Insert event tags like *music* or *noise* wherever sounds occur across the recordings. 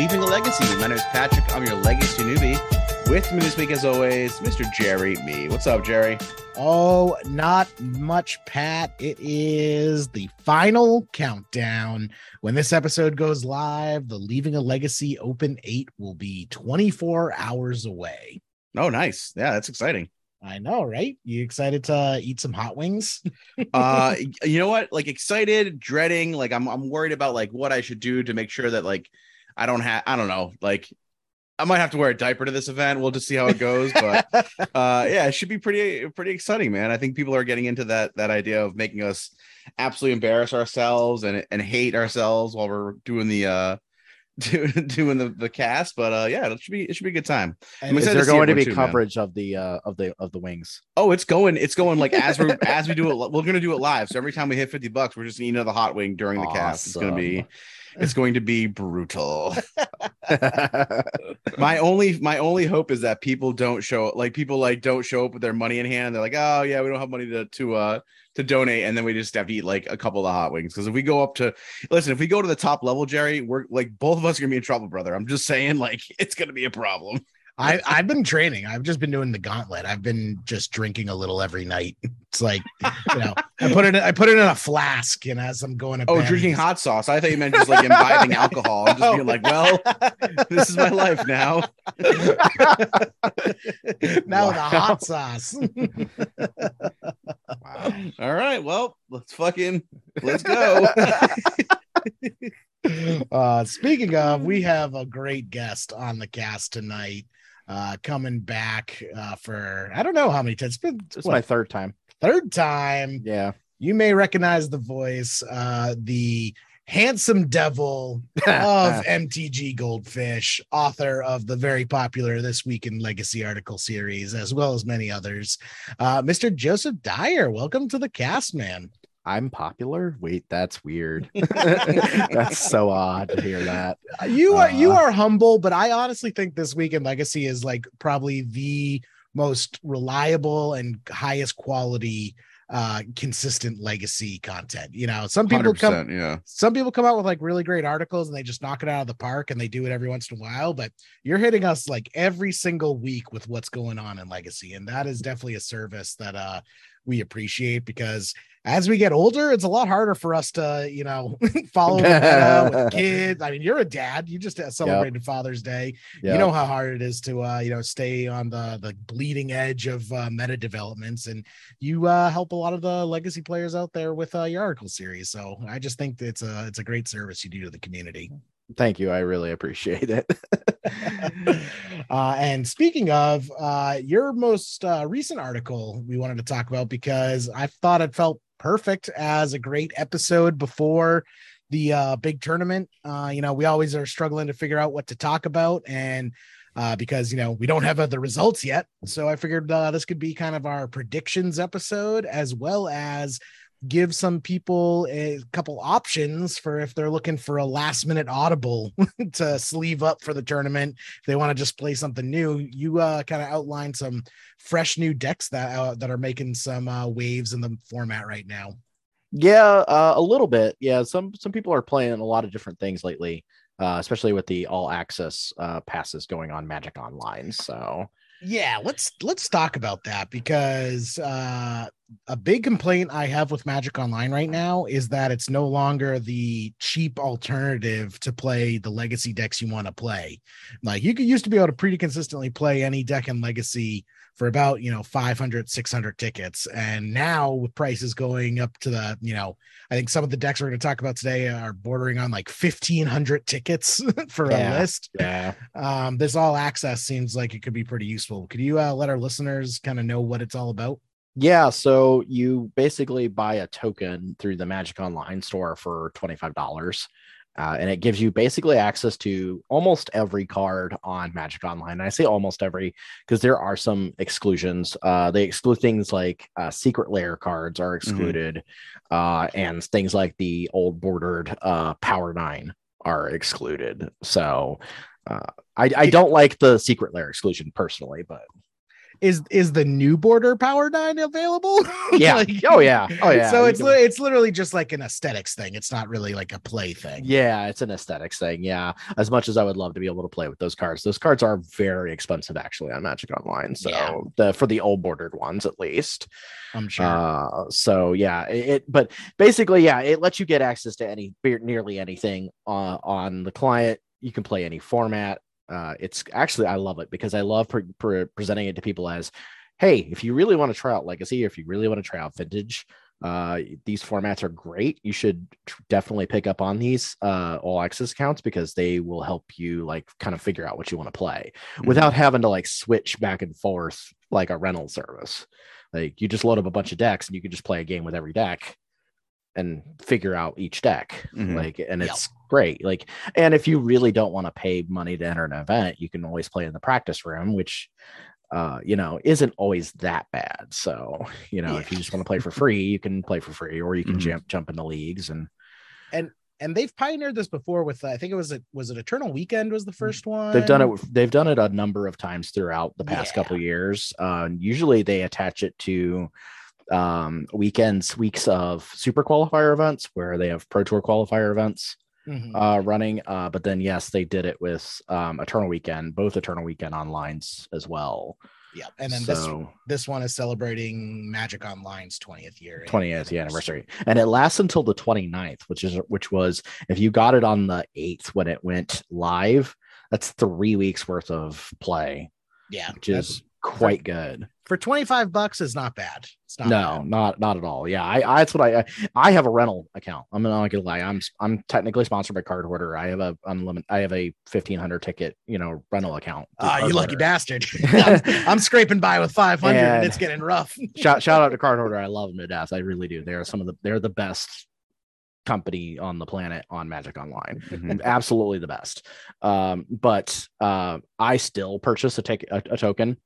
Leaving a Legacy. My name is Patrick. I'm your legacy newbie. With me this week, as always, Mr. Jerry Mee. What's up, Jerry? Oh, not much, Pat. It is the final countdown. When this episode goes live, the Leaving a Legacy Open 8 will be 24 hours away. Oh, nice. Yeah, that's exciting. I know, right? You excited to eat some hot wings? *laughs* uh *laughs* you know what like excited dreading like i'm i'm worried about like what i should do to make sure that like i don't have i don't know like i might have to wear a diaper to this event we'll just see how it goes but *laughs* uh yeah it should be pretty pretty exciting man i think people are getting into that that idea of making us absolutely embarrass ourselves and and hate ourselves while we're doing the uh *laughs* doing, doing the the cast but uh yeah it should be it should be a good time And Is there going to be too, man. coverage of the uh of the of the wings? Oh, it's going. It's going like as we *laughs* as we do it. We're gonna do it live. So every time we hit fifty bucks, we're just gonna eat another hot wing during the cast. It's gonna be, it's going to be brutal. *laughs* my only my only hope is that people don't show like people like don't show up with their money in hand. They're like, oh yeah, we don't have money to to uh to donate, and then we just have to eat like a couple of the hot wings. Because if we go up to listen, if we go to the top level, Jerry, we're like both of us are gonna be in trouble, brother. I'm just saying, like *laughs* it's gonna be a problem. I, I've been training. I've just been doing the gauntlet. I've been just drinking a little every night. *laughs* It's like, you know, I put it I put it in a flask and as I'm going to Oh, bed, drinking hot sauce. I thought you meant just like imbibing alcohol and just being like, well, this is my life now. *laughs* now the hot sauce. *laughs* wow. All right. Well, let's fucking let's go. uh speaking of we have a great guest on the cast tonight uh coming back uh for i don't know how many times it's been is what, my third time. third time Yeah. you may recognize the voice uh the handsome devil of *laughs* mtg goldfish author of the very popular this week in legacy article series as well as many others uh mr joseph dyer welcome to the cast man I'm popular. Wait, that's weird. *laughs* *laughs* that's so odd to hear that. you are you Uh, are humble but i honestly think this week in legacy is like probably the most reliable and highest quality uh consistent legacy content you know some people come yeah. some people come out with like really great articles and they just knock it out of the park and they do it every once in a while but you're hitting us like every single week with what's going on in legacy and that is definitely a service that uh we appreciate because as we get older it's a lot harder for us to you know *laughs* follow with *laughs* kids. I mean you're a dad. You just celebrated father's day. Yeah. you know how hard it is to uh you know stay on the the bleeding edge of uh, meta developments and you uh help a lot of the legacy players out there with uh your article series. So i just think that it's a it's a great service you do to the community Thank you. I really appreciate it. *laughs* uh and speaking of uh your most uh recent article we wanted to talk about because i thought it felt perfect as a great episode before the uh big tournament uh you know we always are struggling to figure out what to talk about and uh because you know we don't have the results yet so i figured this could be kind of our predictions episode as well as give some people a couple options for if they're looking for a last minute audible *laughs* to sleeve up for the tournament if they want to just play something new you uh kind of outline some fresh new decks that uh, that are making some uh waves in the format right now yeah, uh, a little bit. Yeah, some some people are playing a lot of different things lately, uh, especially with the all access uh, passes going on Magic Online. So yeah let's let's talk about that because uh a big complaint i have with magic online right now is that it's no longer the cheap alternative to play the legacy decks you want to play. Like you could used to be able to pretty consistently play any deck in legacy for about you know 500 600 tickets and now with prices going up to the you know i think some of the decks we're going to talk about today are bordering on like 1500 tickets *laughs* for Yeah. a list yeah, um, this all access seems like it could be pretty useful. Could you uh, let our listeners kind of know what it's all about? Yeah, so you basically buy a token through the Magic Online store for $25. Uh, and it gives you basically access to almost every card on Magic Online. And I say almost every because there are some exclusions. Uh, they exclude things like uh, secret layer cards are excluded, uh, and things like the old bordered uh, Power Nine are excluded. So uh, I, I don't like the secret layer exclusion personally, but is is the new border power nine available *laughs* yeah. Like- oh yeah. Oh yeah. so You it's can- li- it's literally just like an aesthetics thing it's not really like a play thing Yeah, it's an aesthetics thing. Yeah. As much as I would love to be able to play with those cards, those cards are very expensive actually on Magic Online. So Yeah. the for the old bordered ones at least. i'm sure Uh so yeah, it, it- but basically, yeah, it lets you get access to any nearly anything uh, on the client. You can play any format. Uh, it's actually I love it because I love pre- pre- presenting it to people as, hey, if you really want to try out Legacy, or if you really want to try out Vintage, uh, these formats are great. You should tr- definitely pick up on these uh, all access accounts because they will help you like kind of figure out what you want to play Mhm. without having to like switch back and forth like a rental service. Like you just load up a bunch of decks and you can just play a game with every deck and figure out each deck. Mhm. Like, and Yep. Great. Like, and if you really don't want to pay money to enter an event, you can always play in the practice room, which uh, you know, isn't always that bad. So, *laughs* you know, if you just want to play for *laughs* free, you can play for free, or you can Mhm. jump jump into leagues and and and they've pioneered this before with uh, i think it was a was it eternal weekend was the first one. They've done it. They've done it a number of times throughout the past Yeah. couple of years. Uh, usually, they attach it to um, weekends, weeks of super qualifier events where they have pro tour qualifier events Mhm. uh, running. Uh, but then, yes, they did it with um, Eternal Weekend, both Eternal Weekend onlines as well. yeah and then this so this one is celebrating magic online's 20th year 20th anniversary, and it lasts until the 29th, which is which was if you got it on the 8th when it went live, that's three weeks worth of play. yeah which is quite good. For 25 bucks is not bad it's not No, bad. not not at all. Yeah, I, I that's what I I have a rental account. I'm not gonna lie. I'm I'm technically sponsored by Card Hoarder. I have a unlimited. I have a 1500 ticket, you know, rental account. through Ah, you lucky Hoarder. bastard. *laughs* *laughs* I'm, I'm scraping by with 500 and And- it's getting rough. *laughs* Shout shout out to Card Hoarder. I love them to death. I really do. They're some of the they're the best company on the planet on Magic Online. Mhm. absolutely the best. Um, but uh, I still purchase a, take, a, a token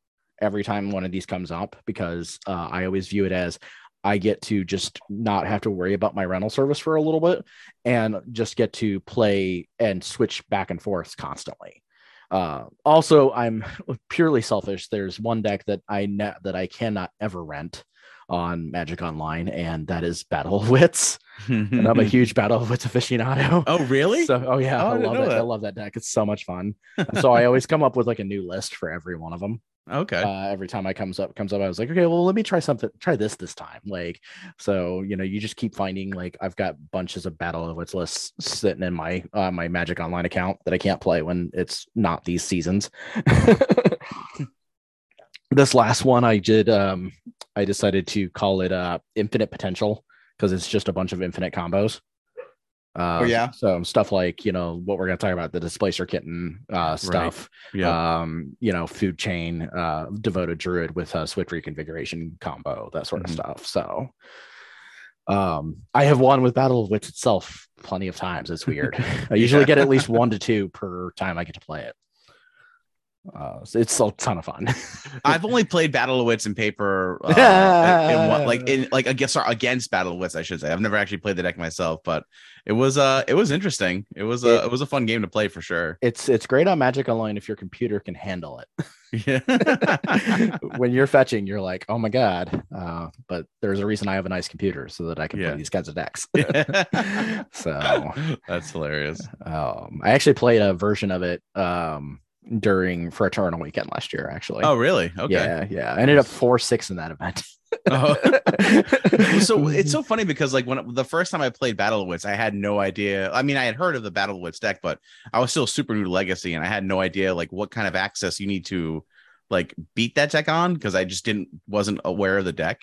every time one of these comes up because uh, I always view it as I get to just not have to worry about my rental service for a little bit and just get to play and switch back and forth constantly. Uh, also, I'm *laughs* purely selfish. There's one deck that I that I cannot ever rent on Magic Online, and that is Battle of Wits. And I'm a huge *laughs* Battle of Wits aficionado. oh, really? *laughs* So, oh yeah, Oh, I I love it. I that. love that deck. It's so much fun. *laughs* So I always come up with like a new list for every one of them. okay. Uh, every time I comes up comes up, I was like, okay, well, let me try something. Try this this time. Like, so you know, you just keep finding like I've got bunches of Battle of Wits lists sitting in my uh, my Magic Online account that I can't play when it's not these seasons. this last one I did, um, I decided to call it uh Infinite Potential because it's just a bunch of infinite combos. Uh, Oh, yeah? So stuff like you know what we're gonna talk about the displacer kitten uh, stuff. yeah. Um, you know, food chain, uh, devoted druid with a swift reconfiguration combo, that sort of Mhm. stuff. So, um, I have won with Battle of Wits itself plenty of times. It's weird. *laughs* I usually Yeah. get at least one to two per time I get to play it. Uh, it's a ton of fun. *laughs* I've only played Battle of Wits in paper, uh, *laughs* in, one- like in like against against Battle of Wits, I should say. I've never actually played the deck myself, but it was uh it was interesting. It was a It- it was a fun game to play for sure. it's it's great on Magic Online if your computer can handle it. *laughs* Yeah. when you're fetching, you're like, oh my god. Uh, but there's a reason I have a nice computer so that I can Yeah. play these kinds of decks. so That's hilarious. um, I actually played a version of it um, during for Eternal Weekend last year. Actually, Oh, really? Okay. yeah, yeah. I ended up four six in that event. Oh. *laughs* so it's so funny because like when the first time I played Battle of Wits, I had no idea. I mean, I had heard of the Battle of Wits deck, but I was still super new to Legacy, and I had no idea like what kind of access you need to like beat that deck on because I just didn't wasn't aware of the deck.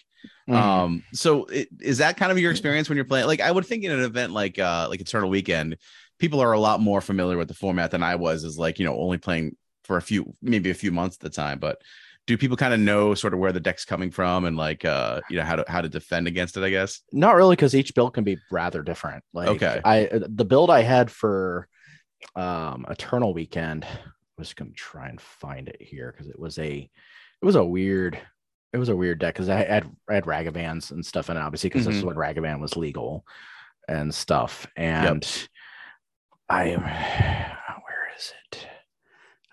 Mhm. Um, so it, is that kind of your experience when you're playing? Like, I would think in an event like uh like Eternal Weekend, people are a lot more familiar with the format than I was. Is like you know only playing for a few maybe a few months at the time, but do people kind of know sort of where the deck's coming from and like uh you know how to how to defend against it? I guess. Not really, because each build can be rather different. Like Okay. I the build I had for um Eternal Weekend I was gonna try and find it here because it was a it was a weird it was a weird deck because I had I had Ragavans and stuff in it, obviously, because this is when Ragavan was legal and stuff. And I am *sighs* where is it?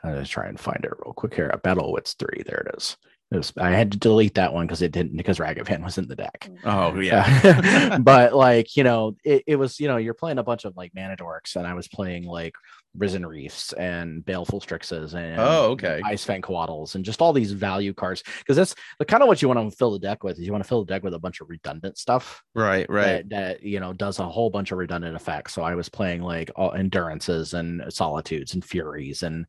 I'm gonna try and find it real quick here. Battlewitz three, there it is. It was, I had to delete that one because it didn't because Ragavan was in the deck. Oh yeah. Uh, *laughs* *laughs* but like you know it, it was you know you're playing a bunch of like mana dorks and i was playing like risen reefs and baleful strixes and Oh, okay. ice fang coatls and just all these value cards because that's the kind of what you want to fill the deck with is you want to fill the deck with a bunch of redundant stuff right. Right. that, that you know does a whole bunch of redundant effects so i was playing like all endurances and solitudes and furies and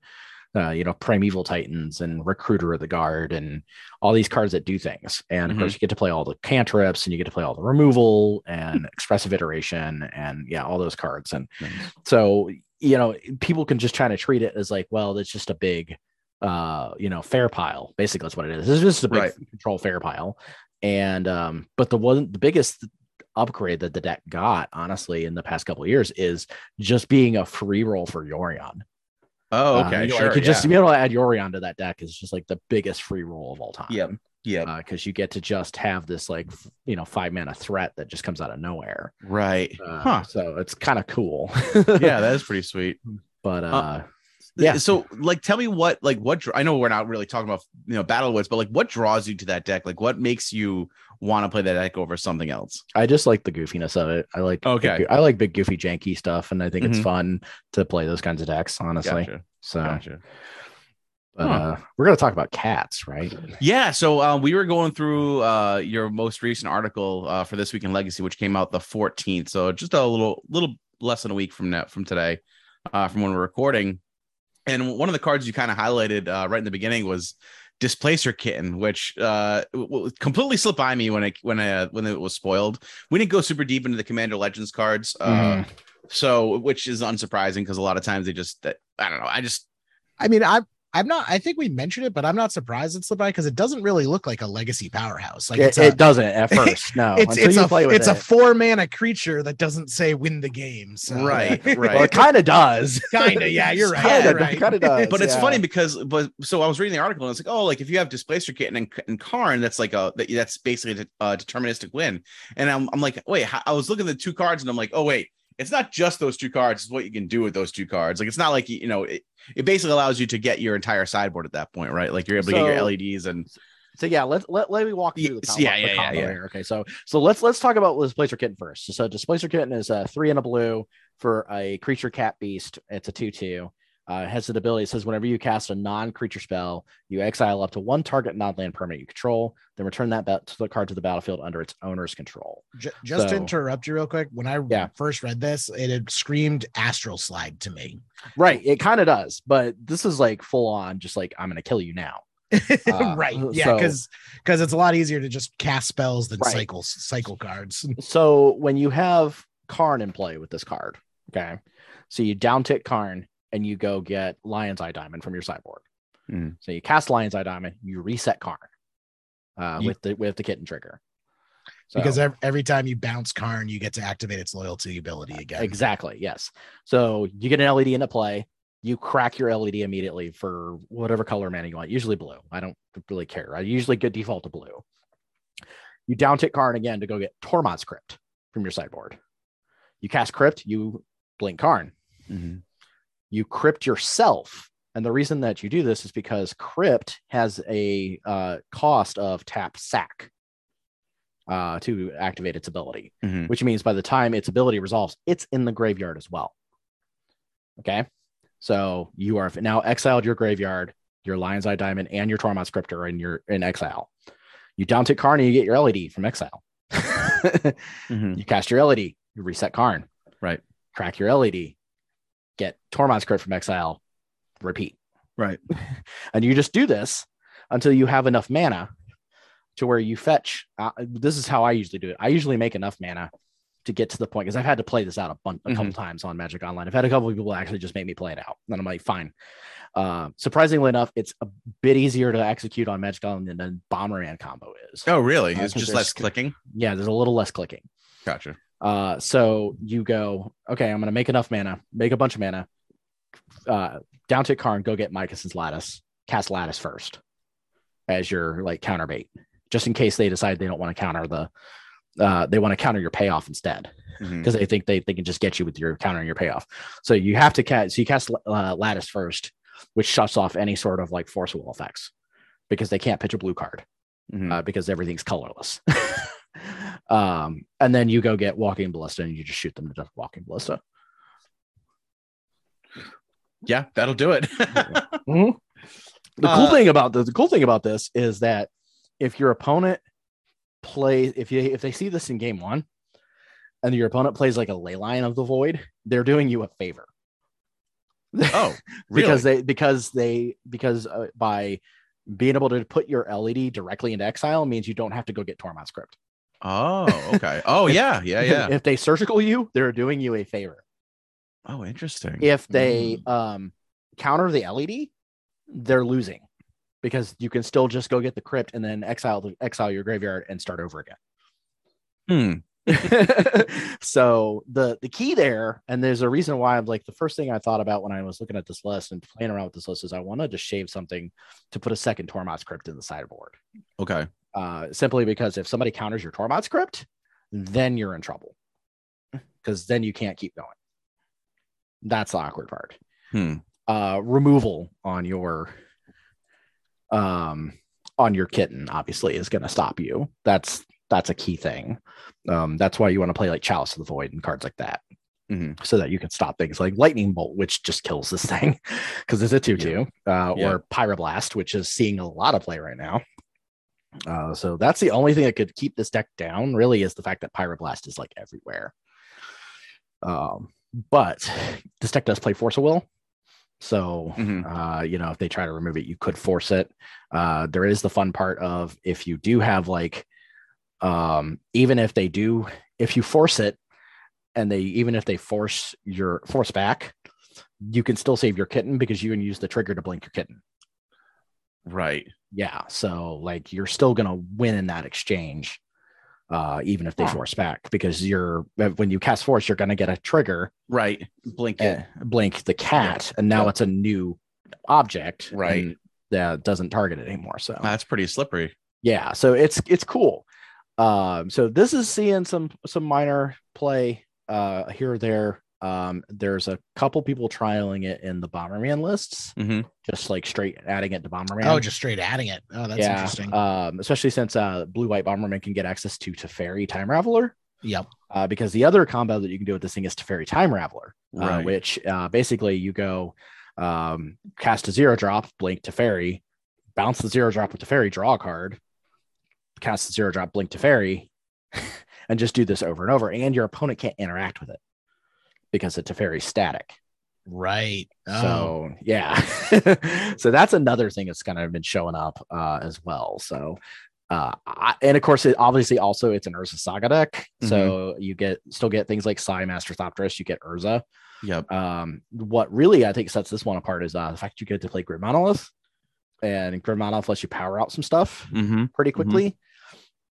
uh, you know, primeval titans and recruiter of the guard and all these cards that do things. And of Mhm. course, you get to play all the cantrips and you get to play all the removal and *laughs* expressive iteration and yeah, all those cards. And Nice. so, you know, people can just try to treat it as like, well, it's just a big, uh, you know, fair pile. Basically, that's what it is. It's just a big Right. control fair pile. And um, but the one the biggest upgrade that the deck got, honestly, in the past couple of years is just being a free roll for Yorion. Oh, Uh, okay. you know, sure. you just yeah. be able to add Yorion to that deck is just like the biggest free roll of all time. Yep. Yep. Because you get to just have this like you know five mana threat that just comes out of nowhere. right. Uh, Huh. So it's kind of cool. *laughs* Yeah, that is pretty *laughs* sweet. but uh, Uh, Yeah. So, like, tell me what, like, what? I know we're not really talking about, you know, battle woods, but like, what draws you to that deck? Like, what makes you want to play that deck over something else? I just like the goofiness of it. I like Okay. big- I like big goofy janky stuff, and I think it's Mhm. fun to play those kinds of decks. Honestly, Gotcha. so Gotcha. But, Huh. uh, we're gonna talk about cats, right? Yeah, so uh, we were going through uh, your most recent article uh, for this week in Legacy, which came out the 14th. So just a little, little less than a week from now, from today, uh, from when we're recording. And one of the cards you kind of highlighted uh, right in the beginning was Displacer Kitten, which uh, w- completely slipped by me when it when I, when it was spoiled. We didn't go super deep into the Commander Legends cards, uh, Mhm. so which is unsurprising because a lot of times they just I don't know. I just I mean, I'm I'm not. I think we mentioned it, but I'm not surprised it's slipped by because it doesn't really look like a legacy powerhouse. Like it, a, it doesn't at *laughs* first. No, *laughs* it's until it's you a play with it's a four mana creature that doesn't say win the game. So. Right, *laughs* right. well, it kind of does. kind of. Yeah, you're right. Kinda- you're right. does. but it's yeah. funny because but so I was reading the article and it's like oh like if you have displacer kitten and, and Karn that's like a that, that's basically a, a deterministic win and I'm, I'm like wait I was looking at the two cards and I'm like oh wait it's not just those two cards it's what you can do with those two cards like it's not like you know it, it basically allows you to get your entire sideboard at that point right like you're able to get your LEDs and So yeah, let's let, let me walk through the, combo, yeah, the yeah, yeah, combo yeah. here. Okay, so so let's let's talk about Displacer Kitten first. So Displacer Kitten is a three and a blue for a creature cat beast. It's a two two. Uh, has the ability. It says whenever you cast a non-creature spell, you exile up to one target non-land permanent you control, then return that to the card to the battlefield under its owner's control. Ju- just to interrupt you real quick, when I Yeah. first read this, it had screamed astral slide to me. Right, it kind of does, but this is like full on, just like I'm gonna kill you now. *laughs* Uh, right. Yeah, so- because because it's a lot easier to just cast spells than Right. cycle cycle cards. *laughs* So when you have Karn in play with this card, okay, so you down tick Karn and you go get Lion's Eye Diamond from your sideboard. Mhm. So you cast Lion's Eye Diamond, you reset Karn uh, You- with the with the kitten trigger. So, Because ev- every time you bounce Karn, you get to activate its loyalty ability again. exactly yes. So you get an LED into play, you crack your LED immediately for whatever color mana you want, usually blue. I don't really care. I usually get default to blue. You down tick Karn again to go get Tormod's Crypt from your sideboard. You cast Crypt, you blink Karn. You crypt yourself. And the reason that you do this is because Crypt has a uh, cost of tap sack uh, to activate its ability Mhm. which means by the time its ability resolves, it's in the graveyard as well. Okay. So you are now exiled your graveyard, your Lion's Eye Diamond, and your Tormod's Crypt are in your in exile. You down tick Karn and you get your LED from exile. *laughs* Mhm. you cast your LED, you reset Karn. Right. Crack your LED, get Tormod's Crypt from exile, repeat. right *laughs* And you just do this until you have enough mana to where you fetch. Uh, this is how I usually do it. I usually make enough mana to get to the point because I've had to play this out a, bun- a Mm-hmm. couple times on Magic Online. I've had a couple of people actually just make me play it out, and I'm like, fine. Uh, surprisingly enough, it's a bit easier to execute on Magic Online than the Bomberman combo is. Oh, really? Uh, It's just less clicking. Yeah, there's a little less clicking. Gotcha. Uh, so you go, okay, I'm gonna make enough mana, make a bunch of mana, uh, down to Karn, go get Mycosynth Lattice, cast Lattice first as your like counter bait, just in case they decide they don't want to counter the, uh, they want to counter your payoff instead because they think they, they can just get you with your countering your payoff. So you have to cast, so you cast uh, Lattice first, which shuts off any sort of like force will effects because they can't pitch a blue card Mhm. uh, because everything's colorless. *laughs* um, and then you go get walking ballista and you just shoot them to death walking ballista. yeah, that'll do it. *laughs* The cool Uh, thing about this, the cool thing about this is that if your opponent plays, if you if they see this in game one, and your opponent plays like a Leyline of the void, they're doing you a favor *laughs* oh, really? because they because they because uh, by being able to put your LED directly into exile means you don't have to go get Tormod's Crypt. Oh, okay. Oh, yeah, yeah, yeah. if they surgical you, they're doing you a favor. Oh, interesting. If they Mm. um counter the LED, they're losing because you can still just go get the crypt and then exile the exile your graveyard and start over again. Hmm. *laughs* so the the key there, and there's a reason why I'm like the first thing I thought about when I was looking at this list and playing around with this list is I wanted to shave something to put a second Tormod's crypt in the sideboard. Okay. Uh, simply because if somebody counters your Tormod's Crypt, then you're in trouble because then you can't keep going. That's the awkward part. Hmm. Uh, removal on your um on your kitten obviously is going to stop you. That's that's a key thing. Um, that's why you want to play like Chalice of the Void and cards like that, Mhm. so that you can stop things like Lightning Bolt, which just kills this *laughs* thing because it's a two-two, uh, Yeah. or Pyroblast, which is seeing a lot of play right now. Uh, so that's the only thing that could keep this deck down. Really, is the fact that Pyroblast is like everywhere. Um, but this deck does play Force of Will, so Mhm. uh, you know if they try to remove it, you could force it. Uh, there is the fun part of if you do have like, um, even if they do, if you force it, and they even if they force your force back, you can still save your kitten because you can use the trigger to blink your kitten. Right. Yeah, so like you're still gonna win in that exchange, uh, even if they Huh. force back because you're when you cast force, you're gonna get a trigger, Right. Blink it. uh, blink the cat, and now Yeah. it's a new object, Right. that doesn't target it anymore. So That's pretty slippery. yeah, so it's it's cool. Um, so this is seeing some some minor play uh here or there. Um, there's a couple people trialing it in the Bomberman lists, Mhm. just like straight adding it to Bomberman. Oh, just straight adding it. Oh, that's yeah, interesting. Um, especially since uh, Blue White Bomberman can get access to Teferi Time Raveler. yep. Uh, because the other combo that you can do with this thing is Teferi Time Raveler, uh, which uh, basically you go um, cast a zero drop, blink Teferi, bounce the zero drop with Teferi, draw a card, cast the zero drop, blink Teferi, *laughs* and just do this over and over. And your opponent can't interact with it because the Teferi's static. Right. Oh, So yeah, *laughs* so that's another thing that's kind of been showing up uh, as well. So, uh, I, and of course, it obviously also it's an Urza Saga deck, so you get still get things like Sai Master Thopterist, you get Urza. Yep. Um, what really I think sets this one apart is uh, the fact you get to play Grim Monolith, and Grim Monolith lets you power out some stuff Mm-hmm. pretty quickly.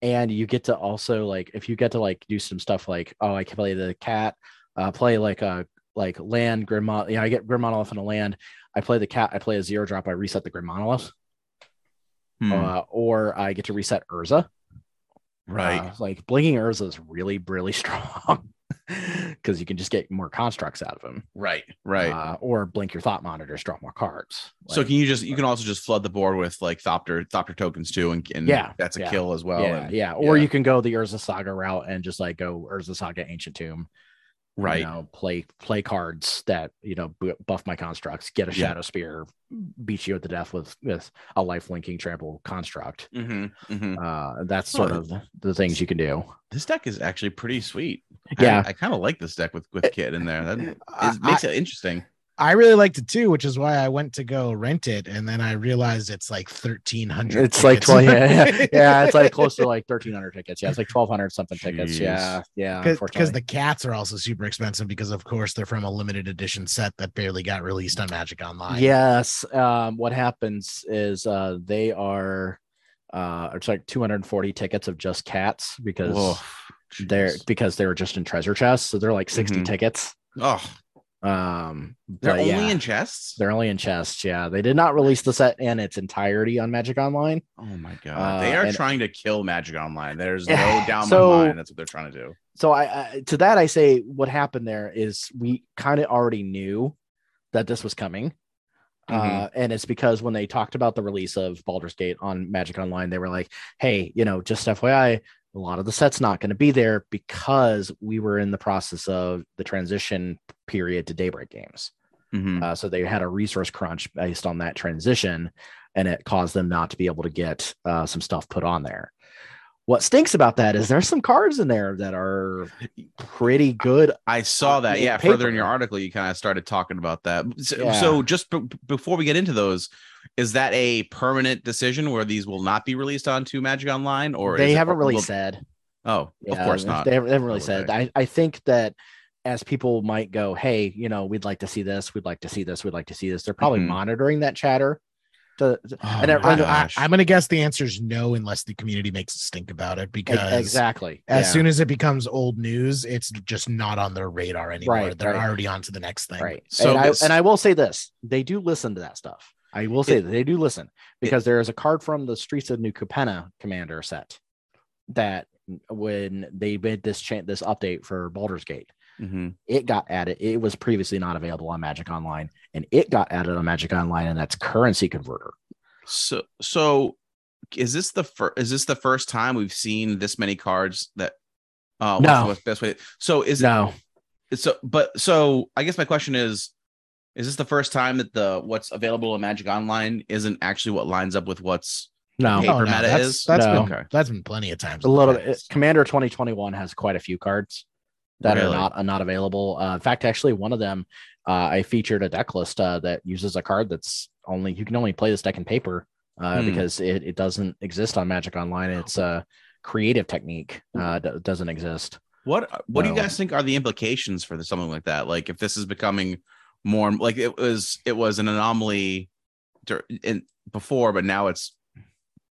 And you get to also like if you get to like do some stuff like oh I can play the cat, uh, play like a like land grim Mon- yeah I get grim monolith in a land. I play the cat. I play a zero drop. I reset the grim monolith, Hmm. uh, or I get to reset Urza. right. Uh, like blinking Urza is really really *laughs* strong because you can just get more constructs out of him. right. Right. Uh, or blink your thought monitors, draw more cards. so can you just you can also just flood the board with like Thopter Thopter tokens too, and, and Yeah, that's a yeah, kill as well. yeah, and- yeah. Or yeah. you can go the Urza Saga route and just like go Urza Saga Ancient Tomb. Right. you know, play play cards that you know buff my constructs, get a Yeah. Shadowspear, beat you to death with with a life linking trample construct. Mm-hmm. Mm-hmm. Uh, that's sort of the, the things you can do. This deck is actually pretty sweet. Yeah. I, I kind of like this deck with with Kid in there. That I- it makes it interesting. I really liked it too, which is why I went to go rent it, and then I realized it's like thirteen hundred. It's like 20. Yeah, *laughs* yeah, it's like close to like 1,300 tickets. Yeah, it's like 1,200 something tickets. Jeez. Yeah, yeah. because the cats are also super expensive because of course they're from a limited edition set that barely got released on Magic Online. Yes. Um, what happens is uh, they are uh, it's like 240 tickets of just cats because Whoa, they're because they were just in treasure chests. So they're like 60 Mhm. tickets. oh, Um, they're only yeah, in chests. they're only in chests. Yeah, they did not release the set in its entirety on Magic Online. Oh my god, they Uh, are and- trying to kill Magic Online. There's *laughs* no in so- my mind that's what they're trying to do. so I, I to that I say what happened there is we kind of already knew that this was coming. Uh, and it's because when they talked about the release of Baldur's Gate on Magic Online, they were like, "Hey, you know, just FYI, a lot of the sets not going to be there because we were in the process of the transition period to Daybreak games. Mhm. Uh, so they had a resource crunch based on that transition, and it caused them not to be able to get uh, some stuff put on there. What stinks about that is there's some cards in there that are pretty good. I saw that. Yeah, further in your article, you kind of started talking about that. So, Yeah. so just b- before we get into those, is that a permanent decision where these will not be released onto Magic Online, or they haven't really will- said. Oh, of Yeah, course not. They haven't, they haven't really Why said. I, I think that as people might go, hey, you know, we'd like to see this, we'd like to see this, we'd like to see this. They're probably Mhm. monitoring that chatter. To, to- Oh and it- I, I'm gonna guess the answer is no, unless the community makes a stink about it. Because exactly. as yeah. soon as it becomes old news, it's just not on their radar anymore. Right, They're right. already on to the next thing. right. So and, I, this- and I will say this: they do listen to that stuff. I will say It- that they do listen because there is a card from the Streets of New Capenna Commander set that when they made this cha- this update for Baldur's Gate, Mhm. it got added. It was previously not available on Magic Online, and it got added on Magic Online, and that's currency converter. So, so is this the first? Is this the first time we've seen this many cards that? Uh, what's No. the best way. So is No, it so? But so I guess my question is. Is this the first time that the what's available in Magic Online isn't actually what lines up with what's no. Paper Oh, no, meta that's, is? that's No. been Okay. that's been plenty of times. a little bit. Commander 2021 has quite a few cards that Really? are not are not available. Uh, in fact, actually, one of them uh, I featured a deck list uh, that uses a card that's only you can only play this deck in paper uh, Hmm. because it, it doesn't exist on Magic Online. It's a creative technique uh, d- doesn't exist. What what do you guys think are the implications for something like that? Like if this is becoming more like it was it was an anomaly dur- in before, but now it's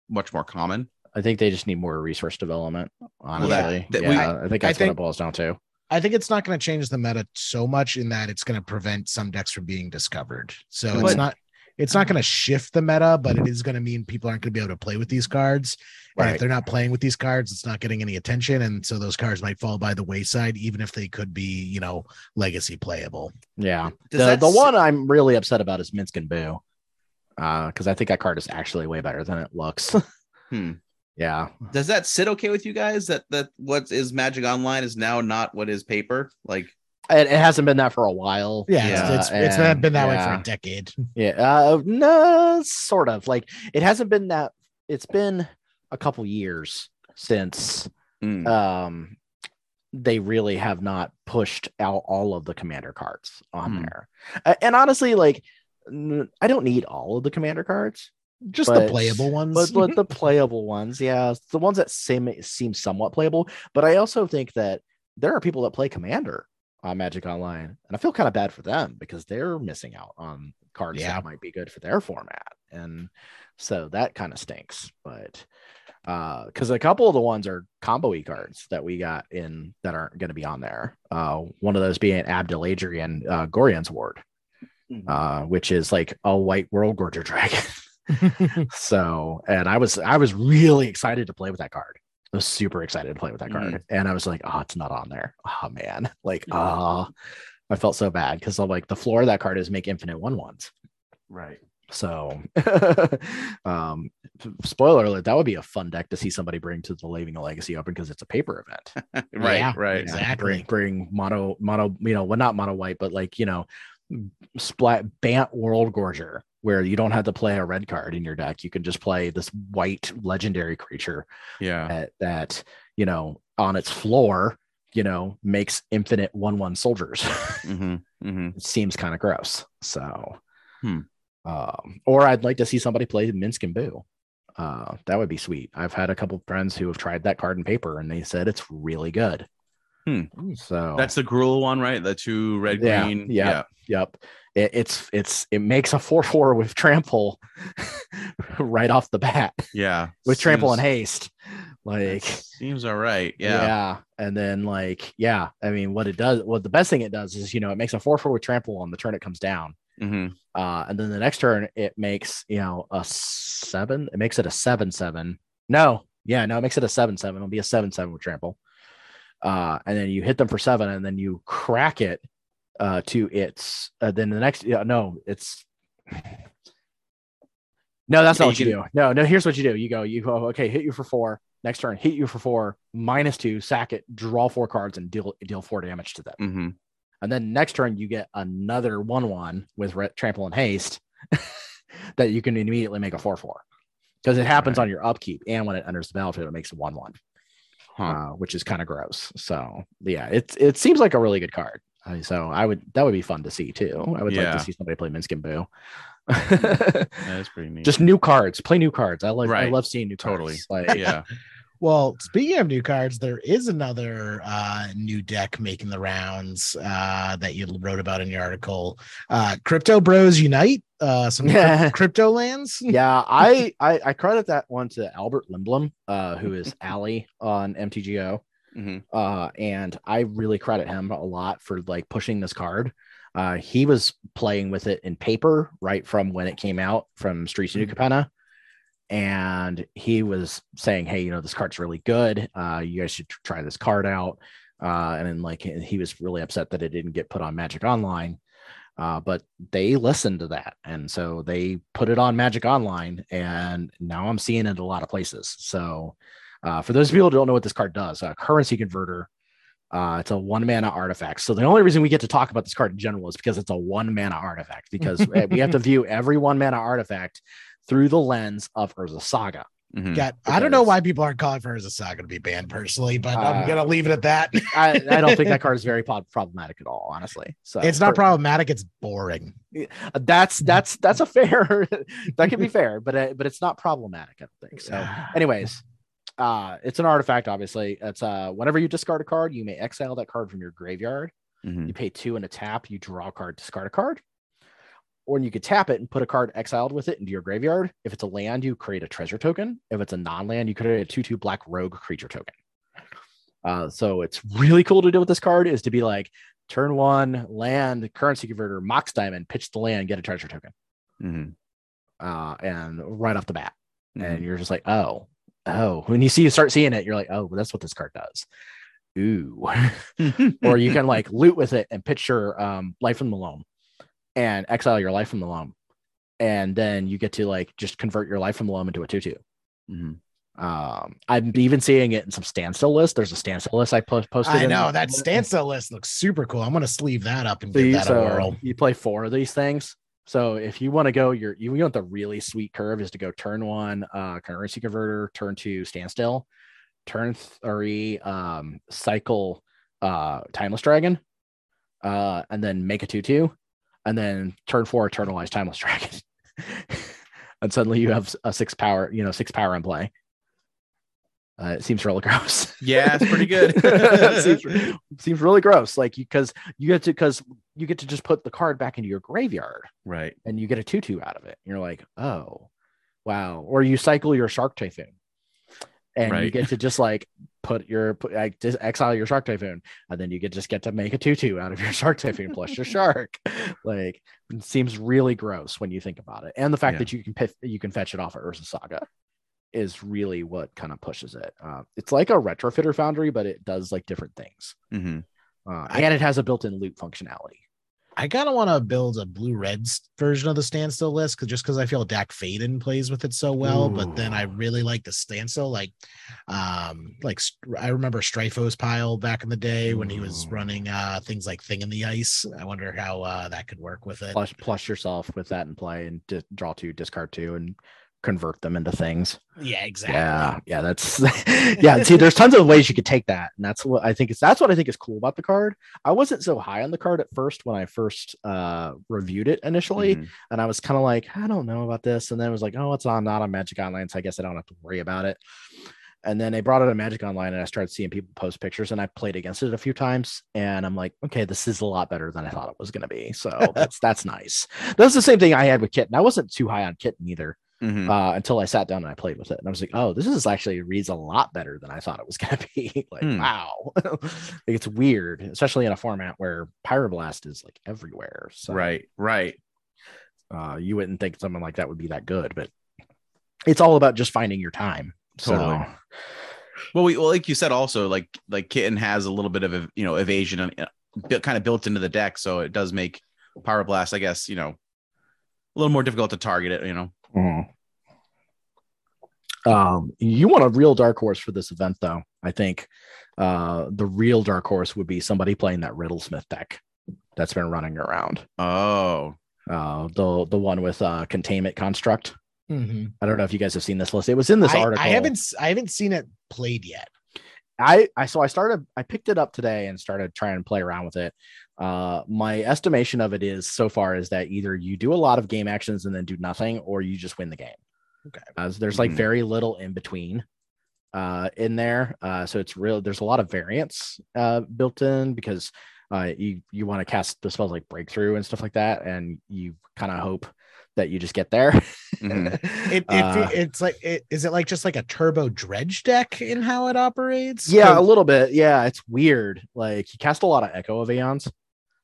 much more common. I think they just need more resource development. Honestly, that- we- yeah, I think I that's think- what it boils down to. I think it's not going to change the meta so much in that it's going to prevent some decks from being discovered. So But- it's not it's not going to shift the meta, but it is going to mean people aren't going to be able to play with these cards. And Right. if they're not playing with these cards, it's not getting any attention, and so those cards might fall by the wayside, even if they could be, you know, legacy playable. Yeah. Does the the s- one I'm really upset about is Minsc and Boo. Uh, because I think that card is actually way better than it looks. Hmm. Yeah. Does that sit okay with you guys? That that what is Magic Online is now not what is paper? Like It, it hasn't been that for a while. Yeah, Yeah, it's it's, it's and- been that way for a decade. Yeah. Uh, no, sort of. Like it hasn't been that. It's been a couple years since mm, um they really have not pushed out all of the commander cards on Hmm. there. A- And honestly, like I don't need all of the commander cards. Just But- the playable ones. but but the *laughs* playable ones, yeah, the ones that seem seem somewhat playable. But I also think that there are people that play Commander on Magic Online, and I feel kind of bad for them because they're missing out on cards Yeah. that might be good for their format, and so that kind of stinks. But uh because a couple of the ones are combo e cards that we got in that aren't going to be on there uh one of those being Abdel Adrian uh Gorion's Ward Mhm. uh which is like a white Worldgorger dragon *laughs* *laughs* so, and I was I was really excited to play with that card. I was super excited to play with that card, and I was like, oh, it's not on there. Oh man, like ah, I felt so bad because I'm like the floor of that card is make infinite one ones. right. So, *laughs* um, spoiler alert, that would be a fun deck to see somebody bring to the Leaving a Legacy Open because it's a paper event. *laughs* right, Yeah, right. exactly. Exactly. Bring, bring mono, mono, you know, well, not mono white, but like, you know, splat Bant Worldgorger, where you don't have to play a red card in your deck. You can just play this white legendary creature Yeah. that, that you know, on its floor you know, makes infinite one one soldiers. hmm hmm *laughs* it seems kind of gross. So, Hmm. um, or I'd like to see somebody play Minsc and Boo. Uh, that would be sweet. I've had a couple of friends who have tried that card in paper, and they said it's really good. Hmm. So That's the Gruul one, right? The two red Yeah, green. yeah. Yep. It, it's it's it makes a four four with trample *laughs* right off the bat yeah. with trample and haste. Like seems all right. yeah. Yeah. And then like, yeah, I mean what it does, what the best thing it does is, you know, it makes a four four with trample on the turn it comes down. hmm Uh and then the next turn it makes, you know, a seven, it makes it a seven seven. No, yeah, no, it makes it a seven seven. It'll be a seven seven with trample. Uh, and then you hit them for seven, and then you crack it uh to its uh, then the next yeah, no, it's no, that's Yeah, not what you do. No, no, here's what you do. You go, you go, okay, hit you for four. Next turn, hit you for four, minus two, sack it, draw four cards, and deal deal four damage to them. hmm And then next turn, you get another one one with re- trample and haste *laughs* that you can immediately make a four four because it happens Right. on your upkeep and when it enters the battlefield, it makes a one one, Huh. uh, which is kind of gross. So yeah, it it seems like a really good card. Uh, so I would that would be fun to see too. I would like to see somebody play Minsc and Boo. That's pretty *laughs* neat. Just new cards, play new cards. I like I love seeing new cards. Totally. Like yeah. *laughs* Well, speaking of new cards, there is another uh, new deck making the rounds uh, that you wrote about in your article. Uh, Crypto Bros Unite, uh, some Yeah. *laughs* crypto lands. yeah, I, I I credit that one to Albert Lindblom, uh, who is Alley on MTGO. Hmm uh, and I really credit him a lot for like pushing this card. Uh, he was playing with it in paper right from when it came out from Streets of New Capenna, and he was saying, "Hey, you know this card's really good. Uh, you guys should try this card out." Uh, and then like he was really upset that it didn't get put on Magic Online. Uh, but they listened to that, and so they put it on Magic Online, and now I'm seeing it a lot of places. So, uh, for those people who don't know what this card does, uh, currency converter. Uh, it's a one mana artifact. So the only reason we get to talk about this card in general is because it's a one mana artifact. Because *laughs* we have to view every one mana artifact through the lens of Urza Saga. hmm Got, I don't know why people aren't calling for Urza Saga to be banned personally, but I'm Uh, gonna leave it at that. *laughs* I, I don't think that card is very pro- problematic at all, honestly. So it's not for- problematic. It's boring. That's that's that's a fair. *laughs* that can be fair, but uh, but it's not problematic. I don't think so. *sighs* anyways uh it's an artifact obviously. It's uh whenever you discard a card you may exile that card from your graveyard. Hmm you pay two and a tap you draw a card discard a card. Or you could tap it and put a card exiled with it into your graveyard. If it's a land you create a treasure token. If it's a non-land you create a 2-2 black rogue creature token. Uh so it's really cool to do with this card is to be like turn one land currency converter mox diamond pitch the land get a treasure token. Hmm uh and right off the bat. Mm-hmm. and you're just like, oh, oh. When you see you start seeing it, you're like, oh, well, that's what this card does. Ooh. *laughs* or you can like loot with it and pitch your um, life from the loam and exile your life from the loam. And then you get to like just convert your life from the loam into a 2 2. hmm Um, I'm even seeing it in some standstill lists. There's a standstill list I po- posted. I know that standstill list looks super cool. I'm gonna sleeve that up and So give that a whirl. you play four of these things. So if you want to go, your you want the really sweet curve is to go turn one, uh, currency converter, turn two, standstill, turn three, um, cycle, uh, timeless dragon, uh, and then make a two two, and then turn four, eternalize timeless *laughs* dragon, and suddenly you have a six power, you know, six power in play. Uh, it seems really *laughs* gross. Yeah, it's pretty good. *laughs* *laughs* seems, seems really gross. Like you, because you get to, because you get to just put the card back into your graveyard right. and you get a two-two out of it. You're like, oh, wow. Or you cycle your Shark Typhoon, and you get to just like put your put, like just exile your Shark Typhoon, and then you get just get to make a two-two out of your Shark Typhoon plus your Shark. Like, it seems really gross when you think about it, and the fact Yeah. that you can you can fetch it off of Urza Saga is really what kind of pushes it. Uh, it's like a retrofitter foundry, but it does like different things. hmm Uh, I- and it has a built-in loot functionality. I kind of want to build a blue red version of the standstill list because just because I feel Dack Fayden plays with it so well, but then I really like the standstill. Like, um, like I remember Stryfo's pile back in the day when he was running uh things like Thing in the Ice. I wonder how uh that could work with it. Plus, plus yourself with that in play and di- draw two, discard two, and convert them into things. Yeah, exactly. Yeah, yeah, that's *laughs* yeah. See, there's tons of ways you could take that, and that's what I think is that's what I think is cool about the card. I wasn't so high on the card at first when I first uh reviewed it initially, Mhm. and I was kind of like, I don't know about this, and then it was like, oh, it's on not on Magic Online, so I guess I don't have to worry about it. And then they brought it on Magic Online, and I started seeing people post pictures, and I played against it a few times, and I'm like, okay, this is a lot better than I thought it was going to be. So *laughs* that's that's nice. That's the same thing I had with Kitten. I wasn't too high on Kitten either Mhm. uh, until I sat down and I played with it, and I was like, "Oh, this is actually reads a lot better than I thought it was going *laughs* to be." *laughs* like, Hmm. wow, *laughs* like, it's weird, especially in a format where Pyroblast is like everywhere. So, Right, right. uh, you wouldn't think something like that would be that good, but it's all about just finding your time. Totally. So, Well, we well, like you said, also like like kitten has a little bit of you know evasion and uh, kind of built into the deck, so it does make Pyroblast, I guess, you know, a little more difficult to target it. You know, mhm. um, you want a real dark horse for this event, though. I think uh, the real dark horse would be somebody playing that Riddlesmith deck that's been running around. oh, uh the the one with uh containment construct Mhm. i don't know if you guys have seen this list it was in this I, article I haven't s- I haven't seen it played yet. i i so i started i picked it up today and started trying to play around with it uh my estimation of it is so far is that either you do a lot of game actions and then do nothing or you just win the game Okay. as there's like Mhm. very little in between uh in there uh so it's real there's a lot of variance uh built in because uh you you want to cast the spells like breakthrough and stuff like that and you kind of hope that you just get there Mhm. *laughs* It, it Uh, it's like it, is it like just like a turbo dredge deck in how it operates? Yeah, a little bit. Yeah, it's weird. Like you cast a lot of Echo of Eons.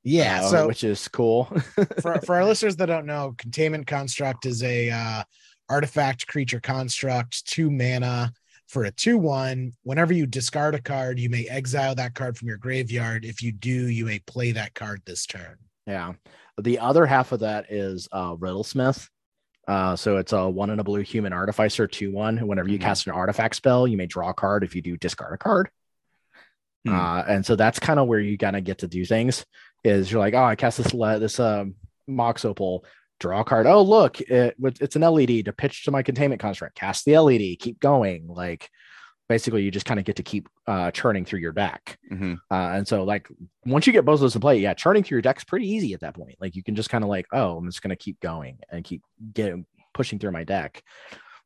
Yeah. uh, so which is cool. *laughs* for, for our listeners that don't know, containment construct is a uh, artifact creature construct, two mana for a two one. Whenever you discard a card, you may exile that card from your graveyard. If you do, you may play that card this turn. yeah. The other half of that is uh Riddlesmith. Uh, so it's a one and a blue human artificer two one. Whenever you Mhm. cast an artifact spell, you may draw a card. If you do, discard a card. Hmm. Uh, and so that's kind of where you kind of get to do things. Is you're like, oh, I cast this le- this um Mox Opal, draw a card. Oh, look, it, it's an LED to pitch to my containment construct. Cast the LED, keep going. Like basically, you just kind of get to keep uh, churning through your deck. Mhm. Uh, and so, like, once you get both of those in play, yeah, churning through your deck's pretty easy at that point. Like, you can just kind of like, oh, I'm just going to keep going and keep getting pushing through my deck.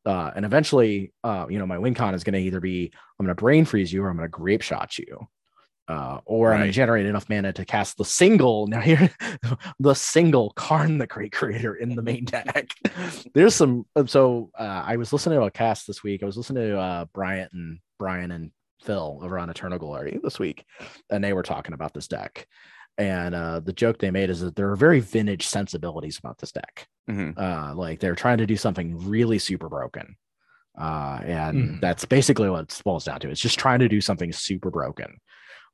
Uh, and eventually, uh, you know, my win con is going to either be I'm going to brain freeze you or I'm going to Grapeshot you. Uh, or I'm gonna generate enough mana to cast the single. Now here, *laughs* the single Karn the Great Creator in the main deck. *laughs* There's some. uh, So uh, I was listening to a cast this week. I was listening to uh, Bryant and Brian and Phil over on Eternal Glory this week, and they were talking about this deck. And uh, the joke they made is that there are very vintage sensibilities about this deck. Mhm. Uh, like they're trying to do something really super broken. Uh, and Mhm. that's basically what it boils down to. It's just trying to do something super broken.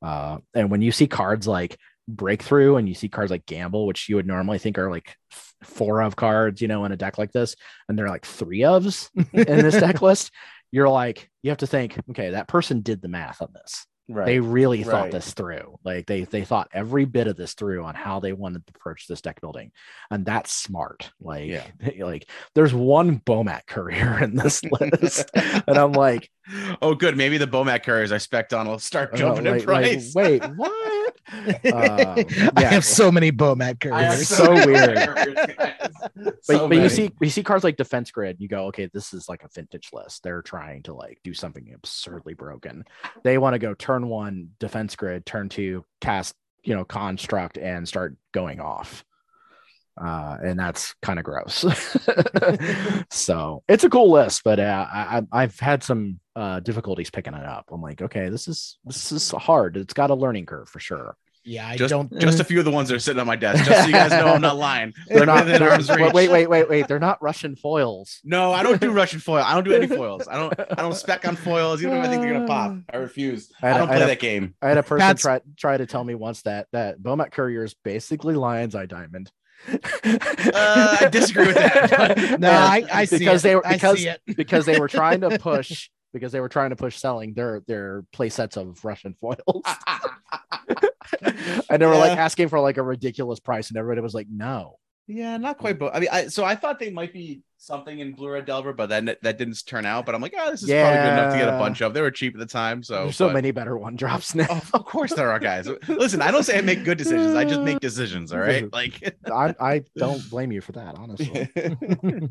Uh, and when you see cards like breakthrough and you see cards like gamble, which you would normally think are like four of cards, you know, in a deck like this, and they're like three ofs in this *laughs* deck list, you're like, you have to think, okay, that person did the math on this. Right. They really thought this through. Like they they thought every bit of this through on how they wanted to approach this deck building, and that's smart. Like Yeah. *laughs* like there's one Bomat courier *laughs* in this list, *laughs* and I'm like, oh, good. Maybe the Bomat couriers I spec on will start uh, jumping in like- like, price. wait, what? *laughs* Um, *laughs* I have so many Bomat I have couriers. so weird. couriers, but, So but you see you see cards like defense grid you go okay this is like a vintage list. They're trying to like do something absurdly broken. They want to go turn one defense grid turn two cast you know construct and start going off uh and that's kind of gross *laughs* *laughs* so it's a cool list but uh, I, I- i've had some uh difficulties picking it up i'm like okay this is this is hard it's got a learning curve for sure yeah, I just, don't. just a few of the ones that are sitting on my desk, just so you guys know I'm not lying. *laughs* they're not they're- arm's reach. wait wait wait wait they're not russian foils No, I don't do Russian foil. I don't do any foils. I don't. I don't spec on foils. Even if I think they're gonna pop, *sighs* I refuse. I had I a- don't I had play a- that game. I had a person That's- try try to tell me once that that Bomat Courier is basically Lion's Eye Diamond. Uh, I disagree with that. *laughs* No, I, I see because it. they were I because see it. *laughs* because they were trying to push because they were trying to push selling their their play sets of Russian foils. *laughs* and they were like asking for like a ridiculous price, and everybody was like, "No, Yeah, not hmm. quite. But I mean, I so I thought they might be something in Blue Red Delver, but then that didn't turn out. But I'm like, oh, this is probably good enough to get a bunch of. They were cheap at the time, so There's so but- many better one drops now. Oh, of course there are guys. *laughs* Listen, I don't say I make good decisions. I just make decisions. All right, *laughs* like. I, I don't blame you for that, honestly. *laughs*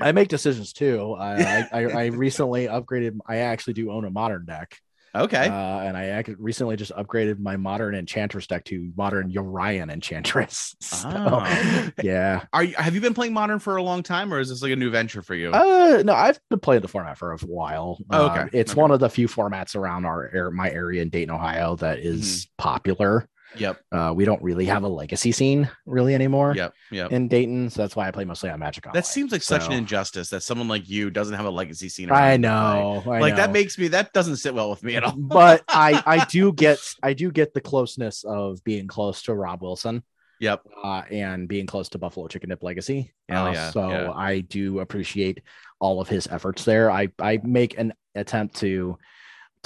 I make decisions too. I, I I recently upgraded. I actually do own a modern deck, okay. uh, and I recently just upgraded my modern enchantress deck to modern Urian enchantress. *laughs* So, Oh. yeah. Are you have you been playing modern for a long time, or is this like a new venture for you? Uh, no, I've been playing the format for a while. Oh, Uh, okay. it's Okay. one of the few formats around our my area in Dayton, Ohio, that is Mm-hmm. popular. Yep. Uh, we don't really have a legacy scene really anymore Yep. Yep. in Dayton, so that's why I play mostly on Magic Online. That seems like such an injustice that someone like you doesn't have a legacy scene. I know, I Like, like that makes me that doesn't sit well with me at all. *laughs* but I I do get I do get the closeness of being close to Rob Wilson Yep. uh, and being close to Buffalo Chicken Dip Legacy. Hell Uh, yeah, so yeah. I do appreciate all of his efforts there. I I make an attempt to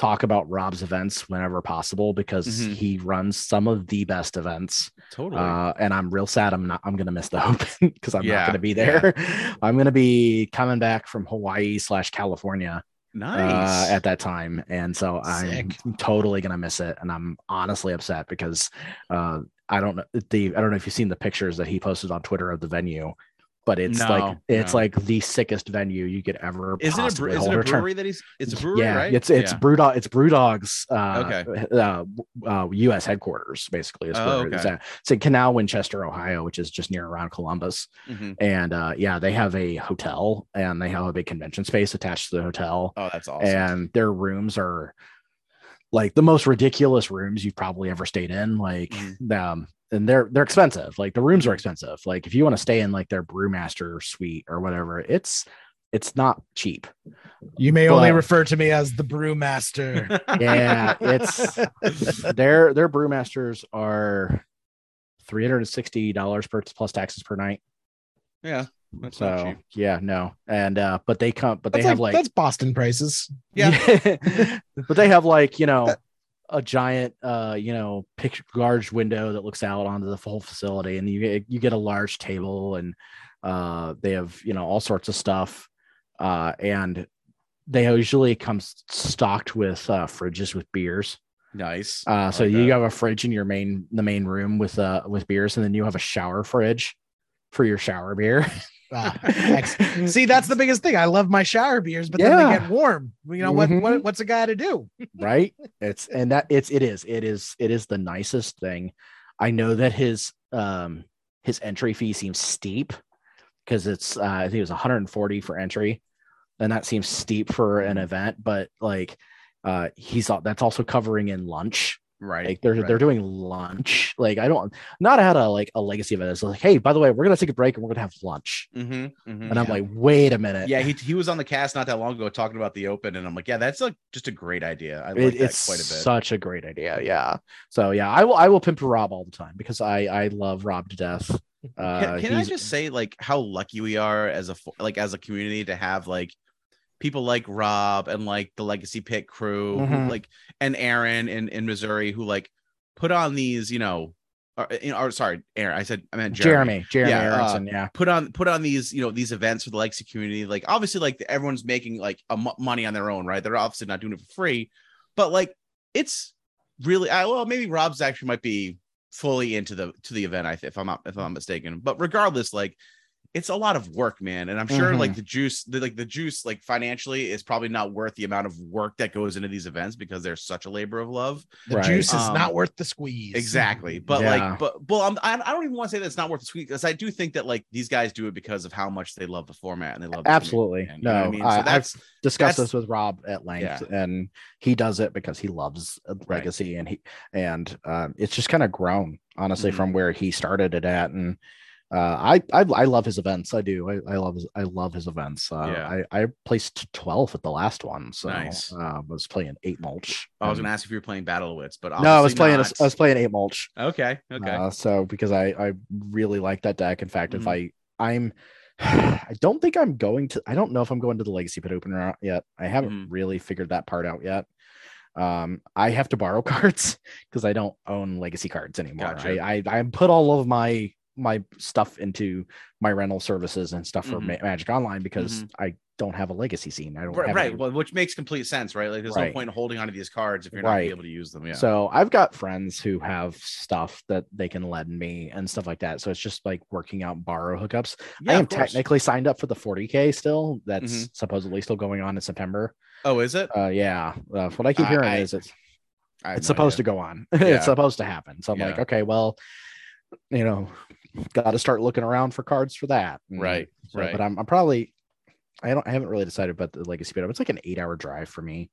talk about Rob's events whenever possible because Mhm. he runs some of the best events. Totally. Uh, and I'm real sad I'm not I'm gonna miss the *laughs* open because I'm Yeah, not gonna be there. *laughs* I'm gonna be coming back from Hawaii slash California nice. uh, at that time, and so I'm totally gonna miss it, and I'm honestly upset because uh, I don't know the I don't know if you've seen the pictures that he posted on Twitter of the venue, but it's No, like it's no. like the sickest venue you could ever. is it a is it a brewery that he's? It's a brewery, yeah, right? it's it's Yeah. Brewdog it's Brewdog's uh, Okay. uh, uh, U.S. headquarters basically. Is Oh, where it's, okay. at. it's in Canal Winchester, Ohio, which is just near around Columbus. Mhm. And uh, yeah, they have a hotel and they have a big convention space attached to the hotel Oh, that's awesome. and their rooms are like the most ridiculous rooms you've probably ever stayed in like Mhm. um and they're they're expensive like the rooms are expensive like if you want to stay in like their brewmaster suite or whatever it's it's not cheap You may only refer to me as the brewmaster. *laughs* yeah it's *laughs* their their brewmasters are $360 per plus taxes per night yeah. That's so yeah no and uh but they come but they That's have like, like that's Boston prices. Yeah. *laughs* but they have like you know a giant uh you know picture large window that looks out onto the whole facility and you get you get a large table and uh they have you know all sorts of stuff uh and they usually come stocked with uh fridges with beers Nice. uh so like you that. have a fridge in your main the main room with uh with beers and then you have a shower fridge for your shower beer *laughs* Ah. *laughs* See, that's the biggest thing. I love my shower beers, but then they get warm. You know what, Mhm. what? What's a guy to do? right *laughs* it's and that it's it is it is it is the nicest thing i know that his um his entry fee seems steep because it's uh, i think it was 140 for entry and that seems steep for an event but like uh he's that's also covering in lunch right. like they're right. they're doing lunch *laughs* like i don't not at a like a legacy event it's like hey by the way we're gonna take a break and we're gonna have lunch Mhm, mhm. and i'm like wait a minute yeah, he, he was on the cast not that long ago talking about the open, and I'm like, yeah, that's like just a great idea. I like It- that it's quite a bit. such a great idea. Yeah. So yeah, I will I will pimp Rob all the time because I I love Rob to death. Uh, can, can I just say like how lucky we are as a like as a community to have like people like Rob and like the Legacy Pit crew, who, Mhm. like and Aaron in in Missouri who like put on these, you know, or, or sorry, Aaron, I said I meant Jeremy. Jeremy Jeremy Yeah, uh, Aronson, yeah. Put on put on these, you know, these events for the Legacy community. Like obviously, like everyone's making like a money on their own, right? They're obviously not doing it for free, but like it's really, I, well, maybe Rob's actually might be fully into the to the event. I if I'm not if I'm not mistaken, but regardless, like it's a lot of work, man. And I'm sure Mhm. like the juice, the, like the juice, like financially is probably not worth the amount of work that goes into these events because they're such a labor of love. The Right. juice is Um, not worth the squeeze. Exactly. But Yeah. like, but well, I'm, I I don't even want to say that it's not worth the squeeze because I do think that like these guys do it because of how much they love the format and they love the Absolutely. community, man. You know No, I mean, I- so I've Discussed that's- this with Rob at length, and he does it because he loves uh, Right. legacy, and he and um, it's just kind of grown honestly Mhm. from where he started it at, and. Uh, I, I I love his events. I do. I, I love his I love his events. Uh, Yeah. I I placed twelve at the last one, so Nice. uh, was playing eight mulch. I was and- gonna ask if you were playing Battle of Wits, but no, I was playing. not. I was playing eight mulch. okay, okay, Uh, so because I I really like that deck. In fact, if Mhm. I I'm *sighs* I don't think I'm going to. I don't know if I'm going to the Legacy Pit opener yet. I haven't Mhm. really figured that part out yet. Um, I have to borrow *laughs* cards because I don't own Legacy cards anymore. Gotcha. I, I I put all of my my stuff into my rental services and stuff for Mhm. Ma- Magic Online because I don't have a legacy scene. I don't Right, have right. any- Well, which makes complete sense, right? Like, there's no point in holding onto these cards if you're not Right. able to use them. Yeah. So I've got friends who have stuff that they can lend me and stuff like that. So it's just like working out borrow hookups. yeah, I am technically signed up for the 40k still. That's Mhm. supposedly still going on in September. Oh, is it? Uh, yeah, uh, what I keep hearing I- is it's it's no supposed idea. to go on. *laughs* Yeah. it's supposed to happen. So I'm like, okay, well, you know, got to start looking around for cards for that. Right, so- right. But I'm, I'm probably, I don't, I haven't really decided about the Legacy Pit. It's like an eight hour drive for me.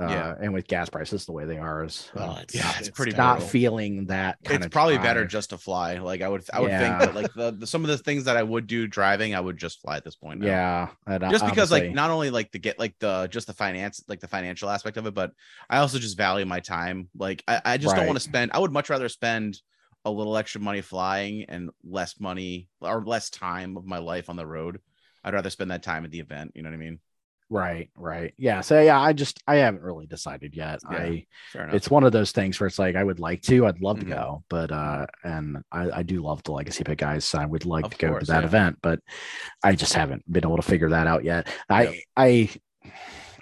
Uh, Yeah. and with gas prices the way they are, is Oh, it's, Yeah, it's pretty not brutal. feeling that. Kind It's of probably better just to fly. Like I would, I would Yeah. think that like the, the some of the things that I would do driving, I would just fly at this point. now. Yeah, and just because like not only like the get like the just the finance like the financial aspect of it but i also just value my time like i, I just don't want to spend i would much rather spend a little extra money flying and less money or less time of my life on the road i'd rather spend that time at the event you know what i mean right, right, yeah. So yeah, I just I haven't really decided yet. Yeah. I fair enough it's one of those things where it's like I would like to, I'd love Mhm. to go, but uh, and I, I do love the Legacy Pit guys. So I would like Of to go to that yeah. event, but I just haven't been able to figure that out yet. Yep. I I